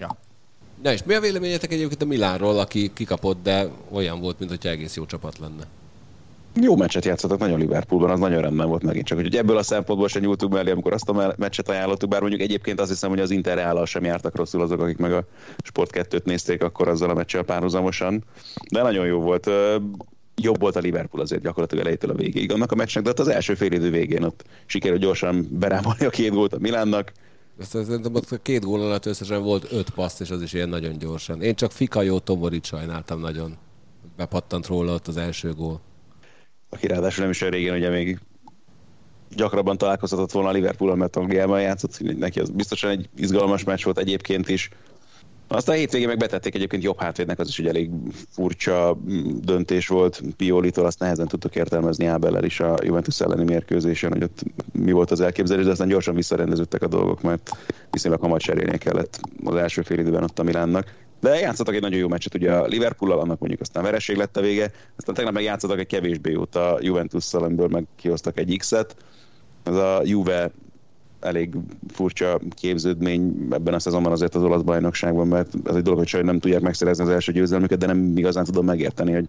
Ja. Na és mi a véleményetek egyébként a Milánról, aki kikapott, de olyan volt, mintha egész jó csapat lenne? Jó meccset játszottak nagyon Liverpoolban, az nagyon rendben volt megint csak. Úgyhogy ebből a szempontból sem nyúltunk mellé, amikor azt a me- meccset ajánlottuk, bár mondjuk egyébként azt hiszem, hogy az Inter Reállal sem jártak rosszul azok, akik meg a Sport 2-t nézték akkor azzal a meccsel párhuzamosan. De nagyon jó volt. Jobb volt a Liverpool azért gyakorlatilag elejétől a végéig annak a meccsnek, de ott az első fél idő végén ott sikerült gyorsan berámolni a két gólt a Milánnak. Szerintem ott a két gól alatt összesen volt öt passz, és az is ilyen nagyon gyorsan. Én csak Fikajó Tomorit sajnáltam nagyon. Bepattant róla ott az első gól. aki ráadásul nem is olyan régen ugye még gyakrabban találkozhatott volna a Liverpool, mert Angliában játszott, neki az biztosan egy izgalmas meccs volt egyébként is. Aztán a hétvégén meg betették egyébként jobb hátvédnek, az is egy elég furcsa mm, döntés volt Piolitól, azt nehezen tudtuk értelmezni Ábellel is a Juventus elleni mérkőzésen, hogy ott mi volt az elképzelés, de aztán gyorsan visszarendeződtek a dolgok, mert viszonylag hamar cserélnie kellett az első fél időben ott a Milánnak. De játszottak egy nagyon jó meccset ugye a Liverpool-al, annak mondjuk aztán vereség lett a vége, aztán tegnap meg játszottak egy kevésbé jót a Juventus-szal, amiből meg kihoztak egy X-et. Ez a Juve elég furcsa képződmény ebben a szezonban azért az olasz bajnokságban, mert ez egy dolog, hogy sajnos nem tudják megszerezni az első győzelmüket, de nem igazán tudom megérteni, hogy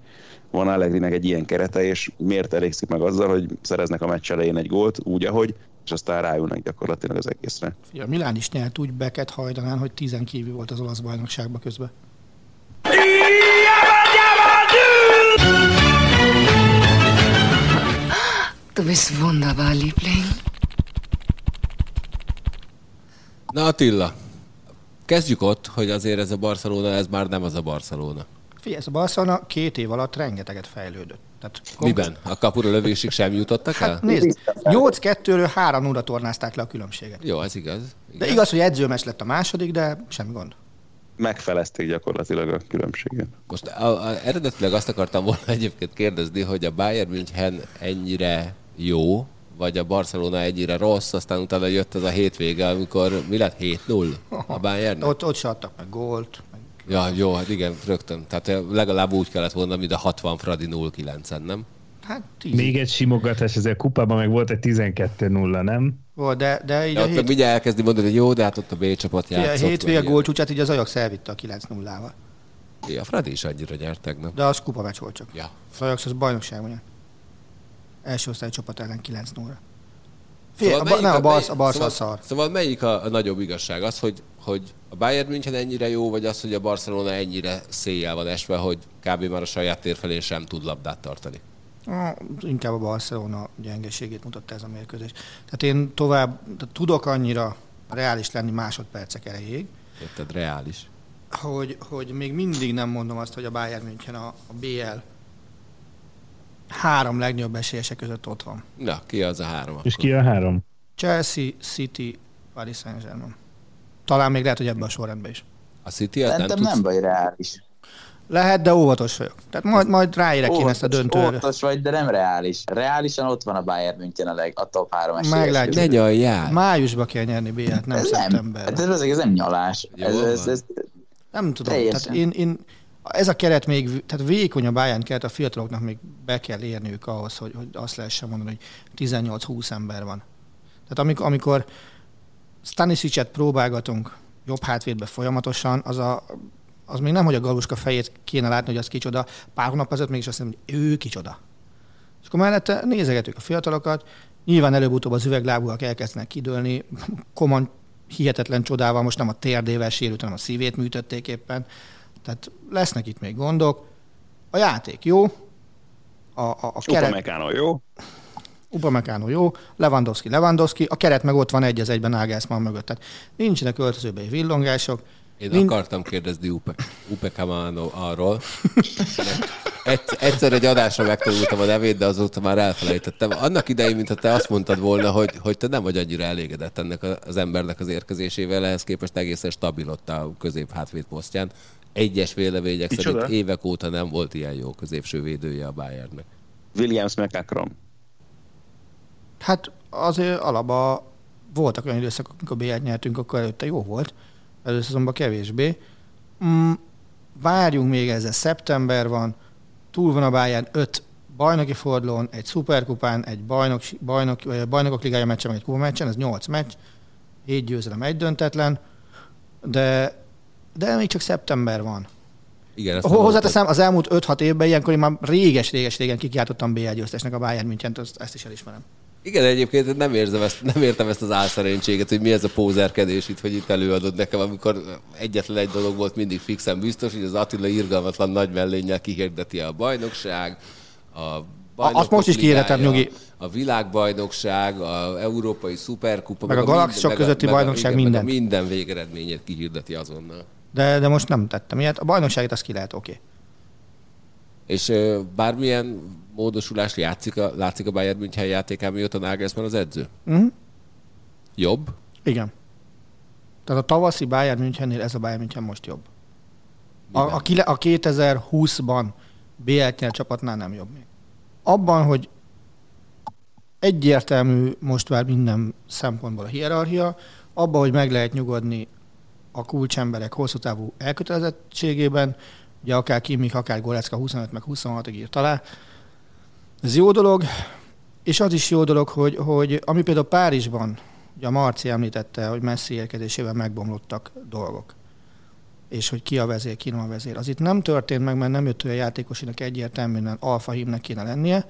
van Allegrinek egy ilyen kerete, és miért elégszik meg azzal, hogy szereznek a meccs elején egy gólt, úgy, ahogy, és aztán rájulnak gyakorlatilag az egészre. Figyelj, a Milán is nyert úgy beket hajdanán, hogy tizen kívül volt az olasz bajnokságban közben. Du bist wunderbar, Liebling. Na Attila, kezdjük ott, hogy azért ez a Barcelona, ez már nem az a Barcelona. Figyelj, ez a Barcelona két év alatt rengeteget fejlődött. Tehát Miben? A kapura lövésig sem jutottak el? Hát nézd, 8-2-ről 3 0 tornázták le a különbséget. Jó, ez igaz. De igaz, hogy edzőmes lett a második, de semmi gond. Megfelezték gyakorlatilag a különbséget. Most a, a, eredetileg azt akartam volna egyébként kérdezni, hogy a Bayern München ennyire jó, vagy a Barcelona ennyire rossz, aztán utána jött ez a hétvége, amikor mi lett 7-0 a Bayern? Ott, ott se adtak meg gólt. Meg... Ja, jó, hát igen, rögtön. Tehát legalább úgy kellett volna, mint a 60 Fradi 0-9-en, nem? Hát tíz Még egy simogatás, ezzel a kupában meg volt egy 12-0, nem? volt, de, de így De a hét, mindjárt elkezdi mondani, hogy jó, de hát ott a B csapat fia, a játszott. hétvége gólcsúcsát így az Ajax elvitte a 9-0-val. ilyen. A Fradi is annyira nyert tegnap. De az kupa meccs volt csak. Ja. Az Ajax az bajnokság, ugye? Első osztály csapat ellen 9-0-ra. Fia, a, ba- nem, a Barca, a Barca szóval, szar. Szóval melyik a, a nagyobb igazság? Az, hogy, hogy a Bayern München ennyire jó, vagy az, hogy a Barcelona ennyire széjjel van esve, hogy kb. már a saját tér felé sem tud labdát tartani? Ah, Inkább a Barcelona gyengeségét mutatta ez a mérkőzés. Tehát én tovább tehát tudok annyira reális lenni másodpercek erejéig, Érted? Reális. hogy, hogy még mindig nem mondom azt, hogy a Bayern München a, a BL három legnagyobb esélyese között ott van. Na, ki az a három? És akkor? ki a három? Chelsea, City, Paris Saint-Germain. Talán még lehet, hogy ebben a sorrendben is. A City nem Szerintem tudsz... nem vagy reális. Lehet, de óvatos vagyok. Tehát majd, majd ráérek én ezt a döntőre. óvatos vagy, de nem reális. Reálisan ott van a Bayern München a, leg, a top 3 esélyes. Meglátjuk. Ne nyaljál! Májusba kell nyerni BL-t, nem Ez nem, szeptemberben. hát ez, ez nem nyalás. Ez, ez, van. ez, Nem tudom. Teljesen. Tehát én, én, ez a keret még, tehát vékony a Bayern keret, a fiataloknak még be kell érniük ahhoz, hogy, hogy azt lehessen mondani, hogy 18-20 ember van. Tehát amikor, amikor Stanisicet próbálgatunk jobb hátvédbe folyamatosan, az, a, az még nem, hogy a Galuska fejét kéne látni, hogy az kicsoda. Pár hónap ezelőtt mégis azt mondom, hogy ő kicsoda. És akkor mellette nézegetük a fiatalokat, nyilván előbb-utóbb az üveglábúak elkezdenek kidőlni, Koman hihetetlen csodával, most nem a térdével sérült, hanem a szívét műtötték éppen. Tehát lesznek itt még gondok. A játék jó, a, a, a keret, Upamecano, jó? Upamecano jó, Lewandowski, Lewandowski, a keret meg ott van egy az egyben Nagelsmann mögött. Tehát nincsenek öltözőbeli villongások. Én Mind- akartam kérdezni Upe, Upe Camano arról. Egyszer, egy adásra megtanultam a nevét, de azóta már elfelejtettem. Annak idején, mintha te azt mondtad volna, hogy, hogy te nem vagy annyira elégedett ennek az embernek az érkezésével, ehhez képest egészen stabil ott a közép hátvéd posztján. Egyes vélemények Kicsoda? szerint évek óta nem volt ilyen jó középső védője a Bayernnek. Williams McAcron. Hát azért alapban voltak olyan időszakok, amikor b nyertünk, akkor előtte jó volt, először azonban kevésbé. Mm, várjunk még ezzel, szeptember van, túl van a Bayern 5 bajnoki fordulón, egy szuperkupán, egy bajnok, bajnok, vagy a bajnokok ligája meccsen, vagy egy kupa meccsen, ez 8 meccs, 7 győzelem, egy döntetlen, de, de még csak szeptember van. Igen, ezt Hozzáteszem, az elmúlt 5-6 évben ilyenkor én már réges-réges-régen kikiáltottam BL győztesnek a Bayern München, ezt, ezt is elismerem. Igen, egyébként nem, érzem ezt, nem értem ezt az álszerénységet, hogy mi ez a pózerkedés itt, hogy itt előadod nekem, amikor egyetlen egy dolog volt mindig fixen biztos, hogy az Attila irgalmatlan nagy mellénnyel kihirdeti a bajnokság, a bajnokok azt most is ligája, nyugi. A világbajnokság, a európai szuperkupa, Meg a galaxisok minden- közötti meg a- bajnokság, igen, meg a minden végeredményét kihirdeti azonnal. De, de most nem tettem ilyet. A bajnokságot azt ki lehet, oké. Okay. És ö, bármilyen módosulás játszik a, látszik a Bayern München játékán, mióta Nagelsmann az edző? Mhm. Jobb? Igen. Tehát a tavaszi Bayern Münchennél ez a Bayern München most jobb. A, a, kile- a 2020-ban BL nyert csapatnál nem jobb még. Abban, hogy egyértelmű most már minden szempontból a hierarchia, abban, hogy meg lehet nyugodni a kulcsemberek hosszú távú elkötelezettségében, ugye akár Kimmich, akár Gorecka 25 meg 26-ig írt alá. Ez jó dolog, és az is jó dolog, hogy, hogy ami például Párizsban, ugye a Marci említette, hogy Messi érkezésével megbomlottak dolgok és hogy ki a vezér, ki nem a vezér. Az itt nem történt meg, mert nem jött olyan játékosinak egyértelműen alfa hímnek kéne lennie,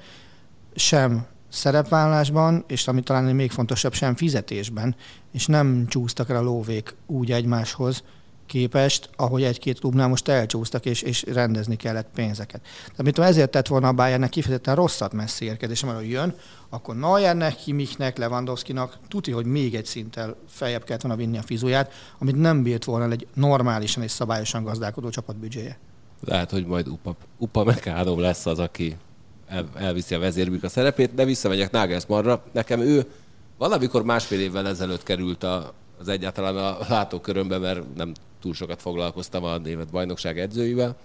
sem szerepvállásban, és ami talán még fontosabb, sem fizetésben, és nem csúsztak el a lóvék úgy egymáshoz képest, ahogy egy-két klubnál most elcsúsztak, és, és rendezni kellett pénzeket. Tehát mit ezért tett volna a Bayernnek kifejezetten rosszat messzi érkezése, mert jön, akkor Neuernek, Kimichnek, Lewandowskinak tuti, hogy még egy szinttel feljebb kellett volna vinni a fizuját, amit nem bírt volna egy normálisan és szabályosan gazdálkodó csapat büdzséje. Lehet, hogy majd Upa, Upa Mekánom lesz az, aki el, elviszi a vezérbük a szerepét, de visszamegyek Nagelsmannra. Nekem ő valamikor másfél évvel ezelőtt került a, az egyáltalán a látókörömbe, mert nem túl sokat foglalkoztam a német bajnokság edzőivel,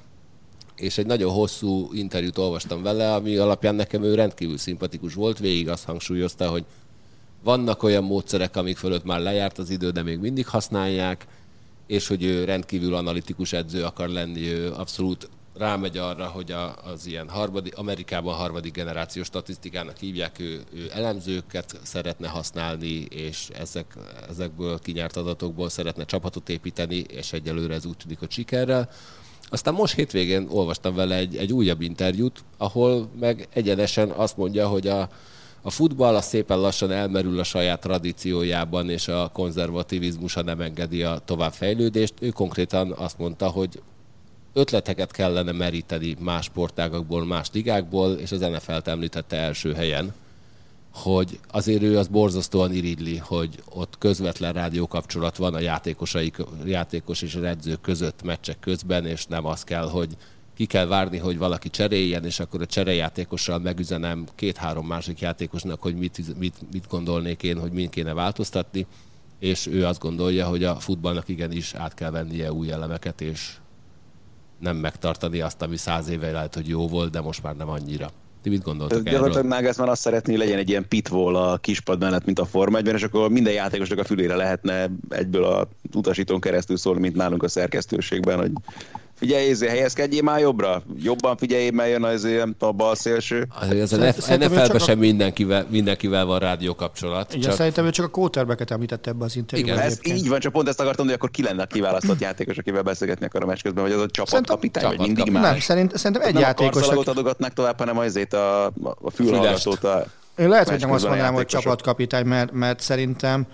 és egy nagyon hosszú interjút olvastam vele, ami alapján nekem ő rendkívül szimpatikus volt, végig azt hangsúlyozta, hogy vannak olyan módszerek, amik fölött már lejárt az idő, de még mindig használják, és hogy ő rendkívül analitikus edző akar lenni, ő abszolút rámegy arra, hogy a, az ilyen harmadik, Amerikában harmadik generációs statisztikának hívják, ő, ő elemzőket szeretne használni, és ezek, ezekből kinyert adatokból szeretne csapatot építeni, és egyelőre ez úgy tűnik, hogy sikerrel. Aztán most hétvégén olvastam vele egy, egy újabb interjút, ahol meg egyenesen azt mondja, hogy a, a futball az szépen lassan elmerül a saját tradíciójában, és a konzervativizmusa nem engedi a továbbfejlődést. Ő konkrétan azt mondta, hogy ötleteket kellene meríteni más sportágakból, más ligákból, és az NFL-t említette első helyen, hogy azért ő az borzasztóan irigyli, hogy ott közvetlen rádiókapcsolat van a játékosai, játékos és a edzők között meccsek közben, és nem az kell, hogy ki kell várni, hogy valaki cseréljen, és akkor a cserejátékossal megüzenem két-három másik játékosnak, hogy mit, mit, mit gondolnék én, hogy mind kéne változtatni, és ő azt gondolja, hogy a futballnak igenis át kell vennie új elemeket, és nem megtartani azt, ami száz éve lehet, hogy jó volt, de most már nem annyira. Ti mit gondoltok erről? Gyakorlatilag már azt szeretné, hogy legyen egy ilyen pitbull a kispad mellett, mint a Forma 1 és akkor minden játékosnak a fülére lehetne egyből a utasítón keresztül szólni, mint nálunk a szerkesztőségben, hogy figyelj, ezért helyezkedjél már jobbra, jobban figyelj, mert jön az ilyen a bal szélső. Azért az NFL-ben sem mindenkivel, mindenkivel van rádió kapcsolat. Igen, csak... szerintem ő csak a quarterbacket említette ebbe az interjúban. Igen, ez így van, csak pont ezt akartam, hogy akkor ki lenne a kiválasztott játékos, akivel beszélgetni akar a meccs közben, vagy az a csapatkapitány, vagy mindig más. Nem, szerint, szerintem egy nem játékos. Nem adogatnak tovább, hanem azért a, a fülhallgatót. A én lehet, hogy nem azt mondanám, hogy csapatkapitány, mert, mert szerintem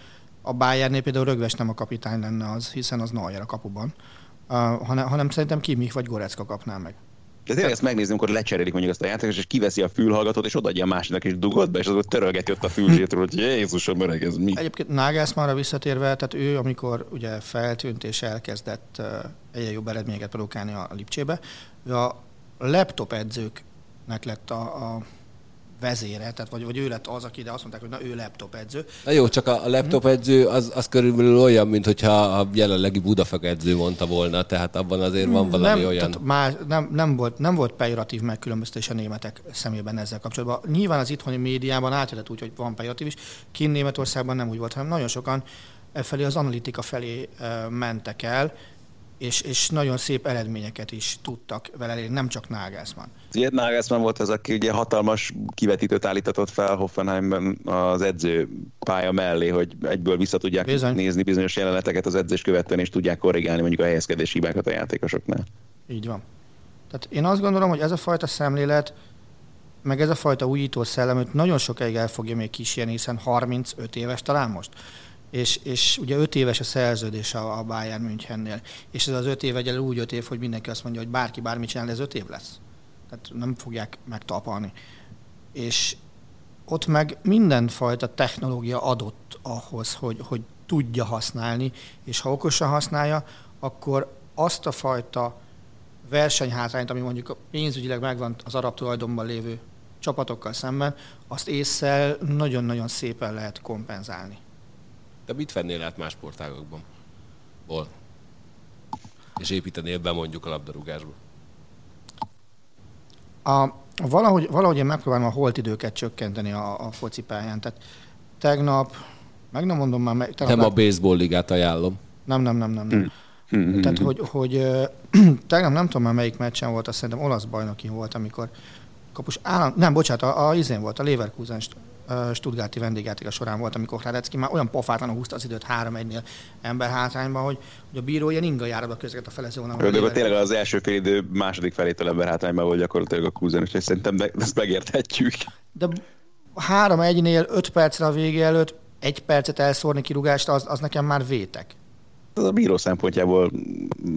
a Bayernnél például Rögves nem a kapitány lenne az, hiszen az Neuer a kapuban hanem, hanem szerintem Kimich vagy Gorecka kapná meg. De tényleg ezt megnézni, amikor lecserélik mondjuk azt a játékos, és kiveszi a fülhallgatót, és odaadja a másiknak, és dugod be, és azok törölgeti ott a fülzsétről, hogy Jézusom, öreg, ez mi? Egyébként Nagelsmannra visszatérve, tehát ő, amikor ugye feltűnt és elkezdett uh, egyre jobb eredményeket produkálni a Lipcsébe, ő a laptop edzőknek lett a, a vezére, tehát vagy, vagy ő lett az, aki de azt mondták, hogy na ő laptop edző. Na jó, csak a laptop edző az, az körülbelül olyan, mint hogyha a jelenlegi Budafak edző mondta volna, tehát abban azért van valami nem, olyan... Tehát már nem, nem, volt, nem volt pejoratív megkülönböztetés a németek szemében ezzel kapcsolatban. Nyilván az itthoni médiában átjött úgy, hogy van pejoratív is, kint Németországban nem úgy volt, hanem nagyon sokan e felé az analitika felé mentek el, és, és nagyon szép eredményeket is tudtak vele elérni, nem csak Nagelsmann. Ilyen Nagelsmann volt az, aki ugye hatalmas kivetítőt állítatott fel Hoffenheimben az edző pálya mellé, hogy egyből vissza tudják Bizony. nézni bizonyos jeleneteket az edzés követően, és tudják korrigálni mondjuk a helyezkedés hibákat a játékosoknál. Így van. Tehát én azt gondolom, hogy ez a fajta szemlélet, meg ez a fajta újító szellem, hogy nagyon sokáig el fogja még kísérni, hiszen 35 éves talán most és, és ugye öt éves a szerződés a, a Bayern Münchennél, és ez az öt év egyelő úgy öt év, hogy mindenki azt mondja, hogy bárki bármit csinál, ez öt év lesz. Tehát nem fogják megtalpalni. És ott meg mindenfajta technológia adott ahhoz, hogy, hogy tudja használni, és ha okosan használja, akkor azt a fajta versenyhátrányt, ami mondjuk pénzügyileg megvan az arab tulajdonban lévő csapatokkal szemben, azt észszel nagyon-nagyon szépen lehet kompenzálni. De mit vennél át más sportágokban? Hol? És építenél be mondjuk a labdarúgásba? A, valahogy, valahogy én megpróbálom a holtidőket csökkenteni a, a focipályán. Tehát tegnap, meg nem mondom már... Tegnap nem a baseball ligát ajánlom. Nem, nem, nem, nem. nem. Hmm. Tehát, hogy, hogy tegnap nem tudom már melyik meccsen volt, azt szerintem olasz bajnoki volt, amikor kapus állam, nem, bocsánat, a, a izén volt, a Leverkusen Stuttgarti vendégjáték a során volt, amikor Hradecki már olyan pofátlanul húzta az időt 3-1-nél ember hátrányban, hogy, hogy a bíró ilyen inga járatba közlekedett a felezónában. De tényleg az első fél idő második felétől ember hátrányban volt gyakorlatilag a Kuzen, és szerintem ezt megérthetjük. De 3-1-nél 5 percre a vége előtt egy percet elszórni kirúgást, az, az nekem már vétek az a bíró szempontjából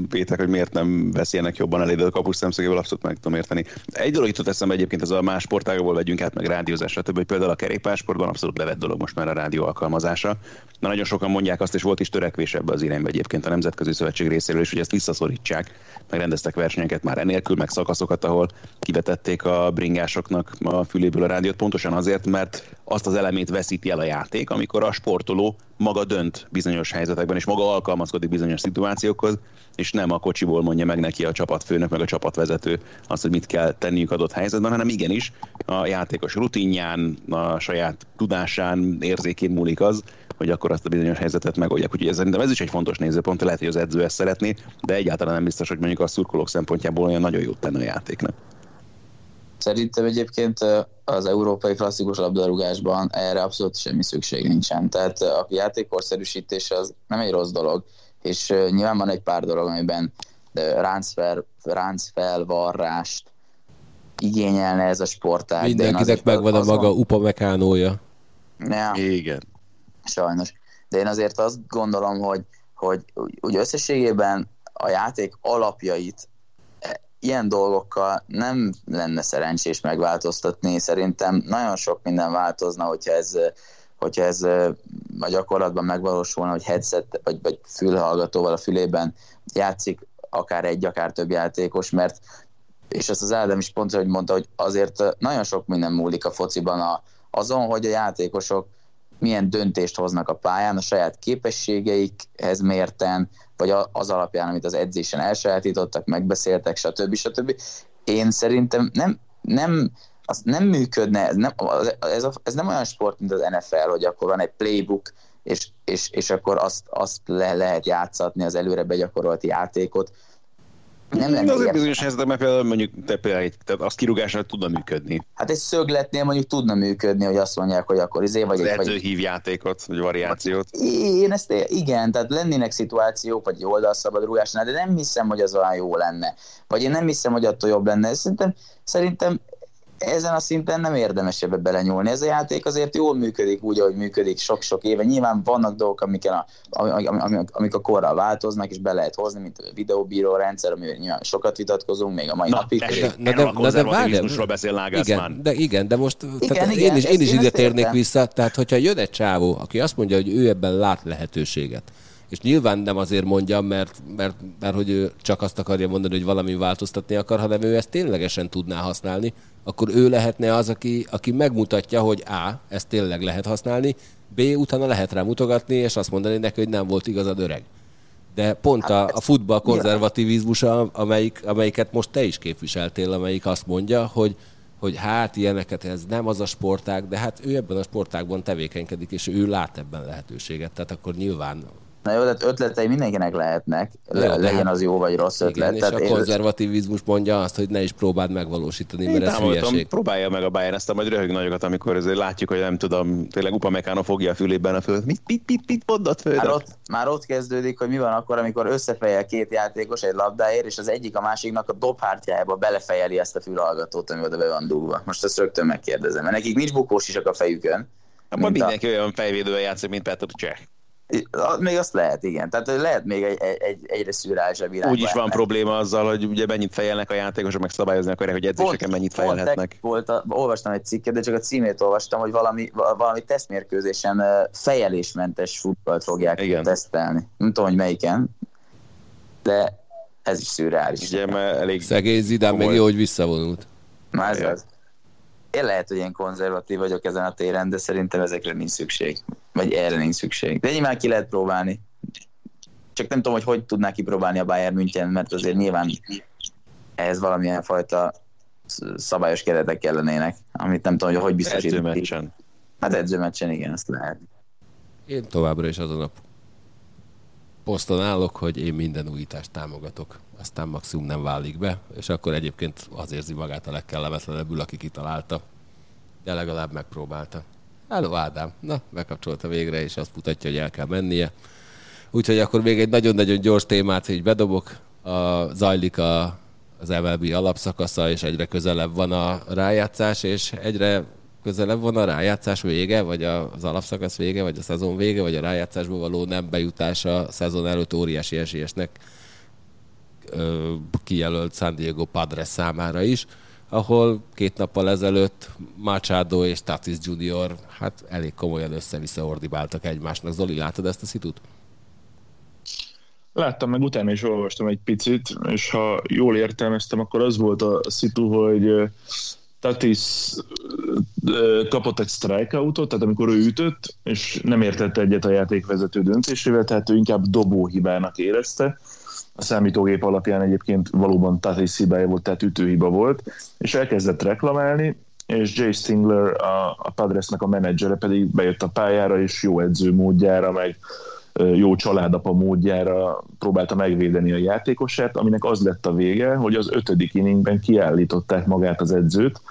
vétek, hogy miért nem veszi ennek jobban elé, de a kapus szemszögéből abszolút meg tudom érteni. Egy dolog jutott eszembe egyébként, ez a más sportágból vegyünk át, meg rádiózásra, több, hogy például a kerékpársportban abszolút levett dolog most már a rádió alkalmazása. Na, nagyon sokan mondják azt, és volt is törekvés ebbe az irányba egyébként a Nemzetközi Szövetség részéről is, hogy ezt visszaszorítsák, meg rendeztek versenyeket már enélkül, meg szakaszokat, ahol kivetették a bringásoknak a füléből a rádiót, pontosan azért, mert azt az elemét veszíti el a játék, amikor a sportoló maga dönt bizonyos helyzetekben, és maga alkalmazkodik bizonyos szituációkhoz, és nem a kocsiból mondja meg neki a csapatfőnök, meg a csapatvezető azt, hogy mit kell tenniük adott helyzetben, hanem igenis a játékos rutinján, a saját tudásán, érzékén múlik az, hogy akkor azt a bizonyos helyzetet megoldják. Úgyhogy ez, szerintem ez is egy fontos nézőpont, lehet, hogy az edző ezt szeretné, de egyáltalán nem biztos, hogy mondjuk a szurkolók szempontjából olyan nagyon jót tenne a játéknak. Szerintem egyébként az európai klasszikus labdarúgásban erre abszolút semmi szükség nincsen. Tehát a játékkorszerűsítés az nem egy rossz dolog, és nyilván van egy pár dolog, amiben ráncfel, ráncfelvarrást igényelne ez a sportág. Mindenkinek megvan a maga upamekánója. Ja, Igen. sajnos. De én azért azt gondolom, hogy, hogy úgy összességében a játék alapjait ilyen dolgokkal nem lenne szerencsés megváltoztatni. Szerintem nagyon sok minden változna, hogyha ez, hogyha ez a gyakorlatban megvalósulna, hogy headset vagy, vagy fülhallgatóval a fülében játszik akár egy, akár több játékos, mert és ezt az Ádám is pont, hogy mondta, hogy azért nagyon sok minden múlik a fociban a, azon, hogy a játékosok milyen döntést hoznak a pályán, a saját képességeikhez mérten, vagy az alapján, amit az edzésen elsajátítottak, megbeszéltek, stb. stb. Én szerintem nem, nem, az nem működne, ez nem, ez, a, ez nem olyan sport, mint az NFL, hogy akkor van egy playbook, és, és, és akkor azt, azt le lehet játszatni az előre begyakorolt játékot, nem lenne azért bizonyos helyzetekben például mondjuk te például tehát az kirúgásnál tudna működni. Hát egy szögletnél mondjuk tudna működni, hogy azt mondják, hogy akkor izé vagy... Egy, edző vagy... hív játékot, vagy variációt. Én ezt igen, tehát lennének szituációk, vagy oldalszabad rúgásnál, de nem hiszem, hogy az olyan jó lenne. Vagy én nem hiszem, hogy attól jobb lenne. Szerintem, szerintem ezen a szinten nem érdemes ebbe belenyúlni. Ez a játék azért jól működik úgy, ahogy működik sok-sok éve. Nyilván vannak dolgok, amik a, amik, amik a korral változnak, és be lehet hozni, mint a videóbíró rendszer, amivel nyilván sokat vitatkozunk, még a mai na, napig. De, de, de, de, de, várj, beszél igen, de igen, de most igen, tehát igen, én is, én is ide térnék vissza, tehát hogyha jön egy csávó, aki azt mondja, hogy ő ebben lát lehetőséget, és nyilván nem azért mondja, mert, mert, mert hogy ő csak azt akarja mondani, hogy valami változtatni akar, hanem ő ezt ténylegesen tudná használni, akkor ő lehetne az, aki, aki megmutatja, hogy A, ezt tényleg lehet használni, B, utána lehet rá mutogatni, és azt mondani neki, hogy nem volt igazad öreg. De pont a, a futball konzervativizmusa, amelyik, amelyiket most te is képviseltél, amelyik azt mondja, hogy, hogy hát ilyeneket ez nem az a sportág, de hát ő ebben a sportágban tevékenykedik, és ő lát ebben lehetőséget, tehát akkor nyilván Na jó, tehát ötletei mindenkinek lehetnek, jó, le, legyen hát az jó vagy rossz ötlet. Igen, tehát és a konzervativizmus mondja azt, hogy ne is próbáld megvalósítani, mert ez hülyeség. Próbálja meg a Bayern ezt a majd röhög nagyokat, amikor azért látjuk, hogy nem tudom, tényleg Upamecano fogja a fülében a föld. Mit, mit, mit, mit mondott föld? Már ott, már ott kezdődik, hogy mi van akkor, amikor összefejel két játékos egy labdáért, és az egyik a másiknak a dobhártyájába belefejeli ezt a fülhallgatót, ami oda be van dugva. Most ezt rögtön megkérdezem, mert nekik nincs bukós is a fejükön. Hát mindenki a... olyan fejvédővel játszik, mint Petr Cseh. Még azt lehet, igen. Tehát lehet még egy, egy, egy egyre szürreálisabb irányba. Úgy is van probléma azzal, hogy ugye mennyit fejelnek a játékosok, meg szabályozni akarják, hogy edzéseken mennyit fejelhetnek. Volt, a, olvastam egy cikket, de csak a címét olvastam, hogy valami, valami tesztmérkőzésen fejelésmentes futballt fogják igen. tesztelni. Nem tudom, hogy melyiken, de ez is szürreális. Ugye, mert elég Szegény Zidán még jó, hogy visszavonult. Már ez az. Én lehet, hogy én konzervatív vagyok ezen a téren, de szerintem ezekre nincs szükség. Vagy erre nincs szükség. De nyilván ki lehet próbálni. Csak nem tudom, hogy hogy tudná kipróbálni a Bayern München, mert azért nyilván ehhez valamilyen fajta szabályos keretek kellenének, amit nem tudom, hogy hogy biztosítani. Edzőmeccsen. Hát edzőmeccsen, igen, ezt lehet. Én továbbra is azon a poszton állok, hogy én minden újítást támogatok, aztán maximum nem válik be, és akkor egyébként az érzi magát a legkellemetlenebbül, aki kitalálta, de legalább megpróbálta. Hello Ádám, na, bekapcsolta végre, és azt mutatja, hogy el kell mennie. Úgyhogy akkor még egy nagyon-nagyon gyors témát így bedobok. A, zajlik a, az MLB alapszakasza, és egyre közelebb van a rájátszás, és egyre közelebb van a rájátszás vége, vagy az alapszakasz vége, vagy a szezon vége, vagy a rájátszásból való nem bejutása a szezon előtt óriási esélyesnek kijelölt San Diego Padres számára is, ahol két nappal ezelőtt Machado és Tatis Junior hát elég komolyan össze-vissza ordibáltak egymásnak. Zoli, látod ezt a szitut? Láttam, meg utána is olvastam egy picit, és ha jól értelmeztem, akkor az volt a szitu, hogy Tatis kapott egy strikeoutot, tehát amikor ő ütött, és nem értette egyet a játékvezető döntésével, tehát ő inkább dobóhibának érezte. A számítógép alapján egyébként valóban Tatis hibája volt, tehát ütőhiba volt, és elkezdett reklamálni, és Jay Stingler, a, a Padresnek a menedzsere pedig bejött a pályára, és jó edző módjára, meg jó családapa módjára próbálta megvédeni a játékosát, aminek az lett a vége, hogy az ötödik inningben kiállították magát az edzőt,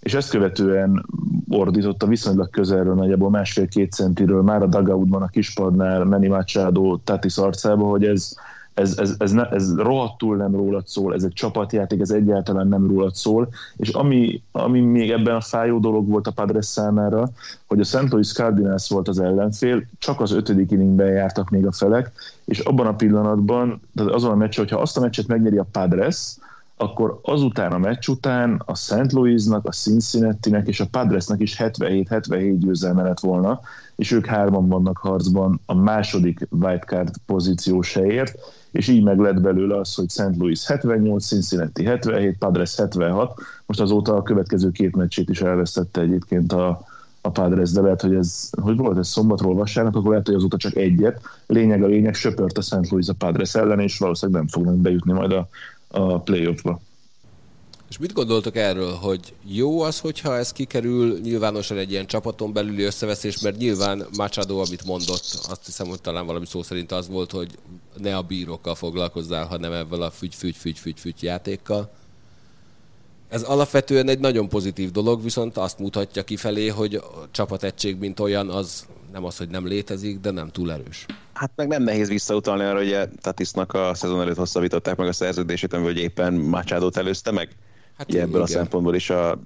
és ezt követően ordította viszonylag közelről, nagyjából másfél-két centiről, már a dugoutban, a kispadnál, Manny Machado Tatis arcába, hogy ez, ez, ez, ez, ne, ez rohadtul nem rólad szól, ez egy csapatjáték, ez egyáltalán nem rólad szól, és ami, ami még ebben a fájó dolog volt a Padres számára, hogy a St. Louis Cardinals volt az ellenfél, csak az ötödik inningben jártak még a felek, és abban a pillanatban, tehát azon a meccs, hogyha azt a meccset megnyeri a Padres, akkor azután a meccs után a St. Louisnak, a Cincinnati-nek és a Padresnek is 77-77 győzelme lett volna, és ők hárman vannak harcban a második wildcard pozíció seért, és így meg lett belőle az, hogy St. Louis 78, Cincinnati 77, Padres 76, most azóta a következő két meccsét is elvesztette egyébként a, a Padres, de lehet, hogy ez, hogy volt ez szombatról vasárnap, akkor lehet, hogy azóta csak egyet. Lényeg a lényeg, söpört a St. Louis a Padres ellen, és valószínűleg nem fognak bejutni majd a, a playoffba. És mit gondoltok erről, hogy jó az, hogyha ez kikerül nyilvánosan egy ilyen csapaton belüli összeveszés, mert nyilván Machado, amit mondott, azt hiszem, hogy talán valami szó szerint az volt, hogy ne a bírókkal foglalkozzál, hanem ebből a fügy-fügy-fügy-fügy-fügy játékkal. Ez alapvetően egy nagyon pozitív dolog, viszont azt mutatja kifelé, hogy a csapategység, mint olyan, az nem az, hogy nem létezik, de nem túl erős. Hát meg nem nehéz visszautalni arra, hogy Tatisnak a szezon előtt hosszabbították meg a szerződését, hogy éppen Machado előzte meg. Hát Ugye ebből igen. a szempontból is a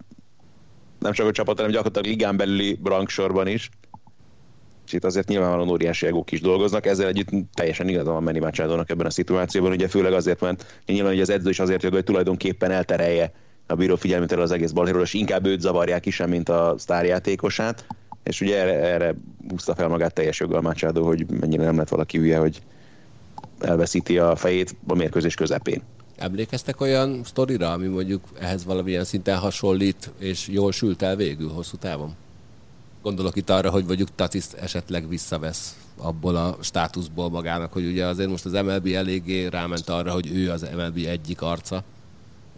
nem csak a csapat, hanem gyakorlatilag ligán belüli rangsorban is. És itt azért nyilvánvalóan óriási egók is dolgoznak, ezzel együtt teljesen igaza van Manny machado ebben a szituációban, ugye főleg azért, mert nyilván hogy az edző is azért jog, hogy tulajdonképpen elterelje a bíró figyelmét az egész balhéről, és inkább őt zavarják is, mint a sztárjátékosát, és ugye erre, erre húzta fel magát teljes joggal Machado, hogy mennyire nem lett valaki hülye, hogy elveszíti a fejét a mérkőzés közepén. Emlékeztek olyan sztorira, ami mondjuk ehhez valamilyen szinten hasonlít, és jól sült el végül hosszú távon? Gondolok itt arra, hogy mondjuk Tatis esetleg visszavesz abból a státuszból magának, hogy ugye azért most az MLB eléggé ráment arra, hogy ő az MLB egyik arca,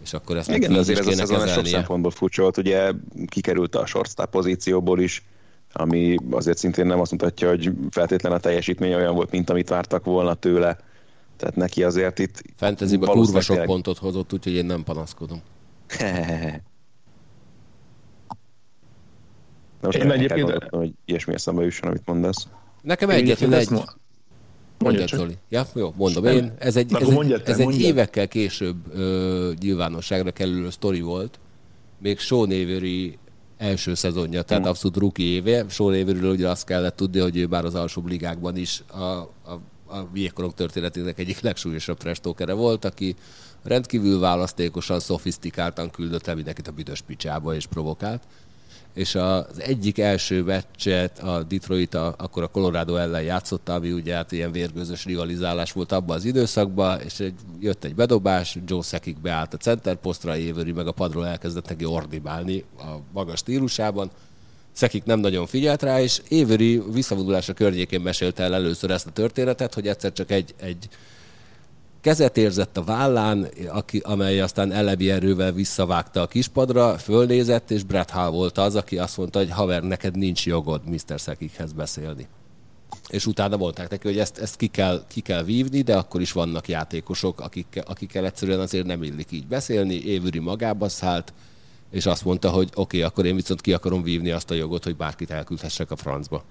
és akkor ezt Igen, azért ez a szezon sok szempontból furcsa volt, ugye kikerült a shortstop pozícióból is, ami azért szintén nem azt mutatja, hogy feltétlen a teljesítmény olyan volt, mint amit vártak volna tőle tehát neki azért itt... Fantasybe kurva sok tényleg... pontot hozott, úgyhogy én nem panaszkodom. De most én egyébként... Gondoltam, hogy ilyesmi eszembe jusson, amit mondasz. Nekem egyetlen egy... Mondjad, Zoli. Ja, jó, mondom én. Ez egy, ez egy, ez egy évekkel később ö, nyilvánosságra kerülő sztori volt. Még Sean Avery első szezonja, tehát hmm. abszolút rookie éve. Sean Averyről ugye azt kellett tudni, hogy ő már az alsóbb ligákban is a, a a jégkorong történetének egyik legsúlyosabb trestókere volt, aki rendkívül választékosan, szofisztikáltan küldött el mindenkit a büdös picsába és provokált. És az egyik első meccset a Detroit a, akkor a Colorado ellen játszotta, ami ugye hát ilyen vérgőzös rivalizálás volt abban az időszakban, és egy, jött egy bedobás, Joe Sekik beállt a center posztra, Avery meg a padról elkezdett neki ordibálni a magas stílusában, Szekik nem nagyon figyelt rá, és Avery visszavonulása környékén mesélte el először ezt a történetet, hogy egyszer csak egy, egy kezet érzett a vállán, aki, amely aztán elebi erővel visszavágta a kispadra, fölnézett, és Brett Hall volt az, aki azt mondta, hogy haver, neked nincs jogod Mr. Szekikhez beszélni. És utána mondták neki, hogy ezt, ezt ki, kell, ki kell vívni, de akkor is vannak játékosok, akik, akikkel egyszerűen azért nem illik így beszélni. Avery magába szállt, és azt mondta, hogy oké, okay, akkor én viszont ki akarom vívni azt a jogot, hogy bárkit elküldhessek a francba.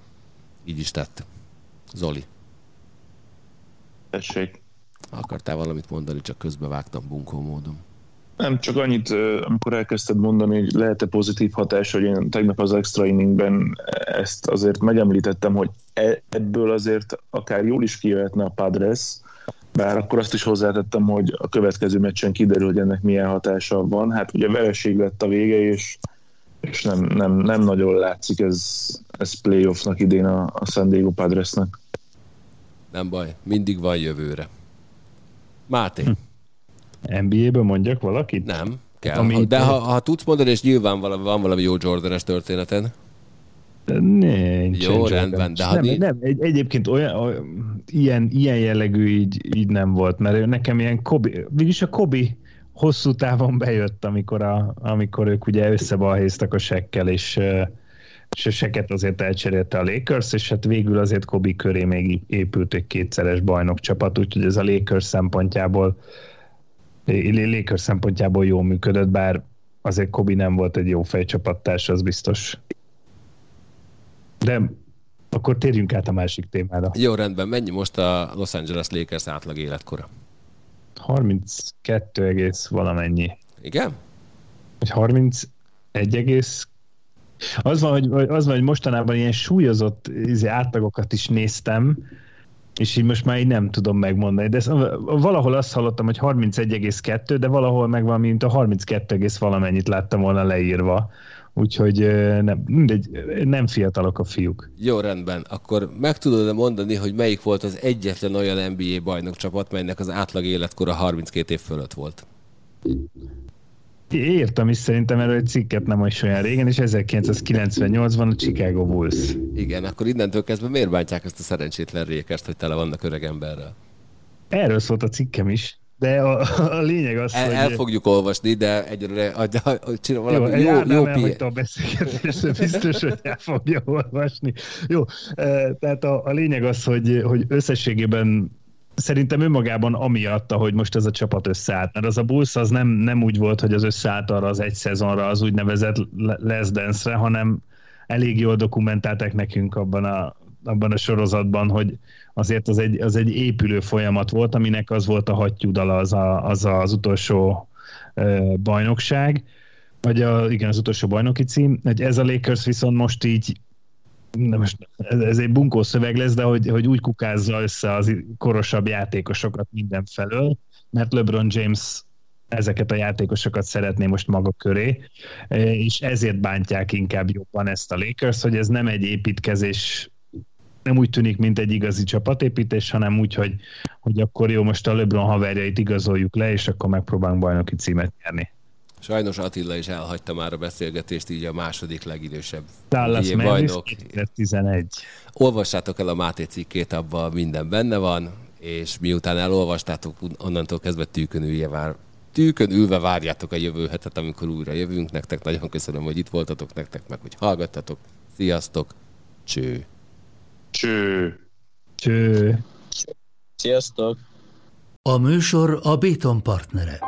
Így is tett. Zoli. Tessék. Akartál valamit mondani, csak közbevágtam bunkó módon. Nem, csak annyit, amikor elkezdted mondani, hogy lehet-e pozitív hatás, hogy én tegnap az extra inningben ezt azért megemlítettem, hogy e- ebből azért akár jól is kijöhetne a Padres, bár akkor azt is hozzátettem, hogy a következő meccsen kiderül, hogy ennek milyen hatása van. Hát ugye vereség lett a vége, és, és nem, nem, nem nagyon látszik ez, ez playoffnak idén a, a San Diego Padresnek. Nem baj, mindig van jövőre. Máté. Hm. NBA-ből mondjak valakit? Nem, kell. Ami De ha, ha tudsz mondani, és nyilván valami, van valami jó Jordanes történeten. Nincs. Jó, rendben. De nem, nincs... nem, egy, egyébként olyan, ilyen, ilyen jellegű így, így nem volt, mert nekem ilyen Kobi, végülis a Kobi hosszú távon bejött, amikor, a, amikor ők ugye összebalhéztak a sekkel, és, és a seket azért elcserélte a Lakers, és hát végül azért Kobi köré még épült egy kétszeres bajnok csapat, úgyhogy ez a Lakers szempontjából Lakers szempontjából jól működött, bár azért Kobi nem volt egy jó fejcsapattárs, az biztos. De akkor térjünk át a másik témára. Jó, rendben. Mennyi most a Los Angeles Lakers átlag életkora? 32 egész valamennyi. Igen? Vagy 31 egész az van, hogy, az van, hogy mostanában ilyen súlyozott izé, átlagokat is néztem, és így most már így nem tudom megmondani. De ez, valahol azt hallottam, hogy 31,2, de valahol meg van, mint a 32, valamennyit láttam volna leírva. Úgyhogy nem, mindegy, nem fiatalok a fiúk. Jó, rendben. Akkor meg tudod mondani, hogy melyik volt az egyetlen olyan NBA bajnokcsapat, melynek az átlag életkora 32 év fölött volt? Értem is szerintem erről egy cikket nem olyan régen, és 1998-ban a Chicago Bulls. Igen, akkor innentől kezdve miért bántják ezt a szerencsétlen rékest, hogy tele vannak öreg emberrel? Erről szólt a cikkem is. De a, a lényeg az, el, hogy... El fogjuk olvasni, de egyre csinál valami jó, jó, jó a beszélgetésre, biztos, hogy el fogja olvasni. Jó, tehát a, a lényeg az, hogy, hogy összességében szerintem önmagában amiatt, hogy most ez a csapat összeállt, mert az a Bulls az nem, nem úgy volt, hogy az összeállt arra az egy szezonra, az úgynevezett Les Dance-re, hanem elég jól dokumentálták nekünk abban a, abban a sorozatban, hogy azért az egy, az egy épülő folyamat volt, aminek az volt a hattyúdala az, a, az, az utolsó ö, bajnokság, vagy a, igen, az utolsó bajnoki cím, hogy ez a Lakers viszont most így most ez, ez egy bunkó szöveg lesz, de hogy, hogy úgy kukázza össze az korosabb játékosokat mindenfelől, mert LeBron James ezeket a játékosokat szeretné most maga köré, és ezért bántják inkább jobban ezt a Lakers, hogy ez nem egy építkezés, nem úgy tűnik, mint egy igazi csapatépítés, hanem úgy, hogy, hogy akkor jó, most a LeBron haverjait igazoljuk le, és akkor megpróbálunk bajnoki címet nyerni. Sajnos Attila is elhagyta már a beszélgetést, így a második legidősebb Dallas bajnok. 2011. Olvassátok el a Máté cikkét, abban minden benne van, és miután elolvastátok, onnantól kezdve tűkön ülje vár, tűkön ülve várjátok a jövő hetet, amikor újra jövünk. Nektek nagyon köszönöm, hogy itt voltatok, nektek meg, hogy hallgattatok. Sziasztok! Cső! Cső! Cső! Sziasztok! A műsor a Béton partnere.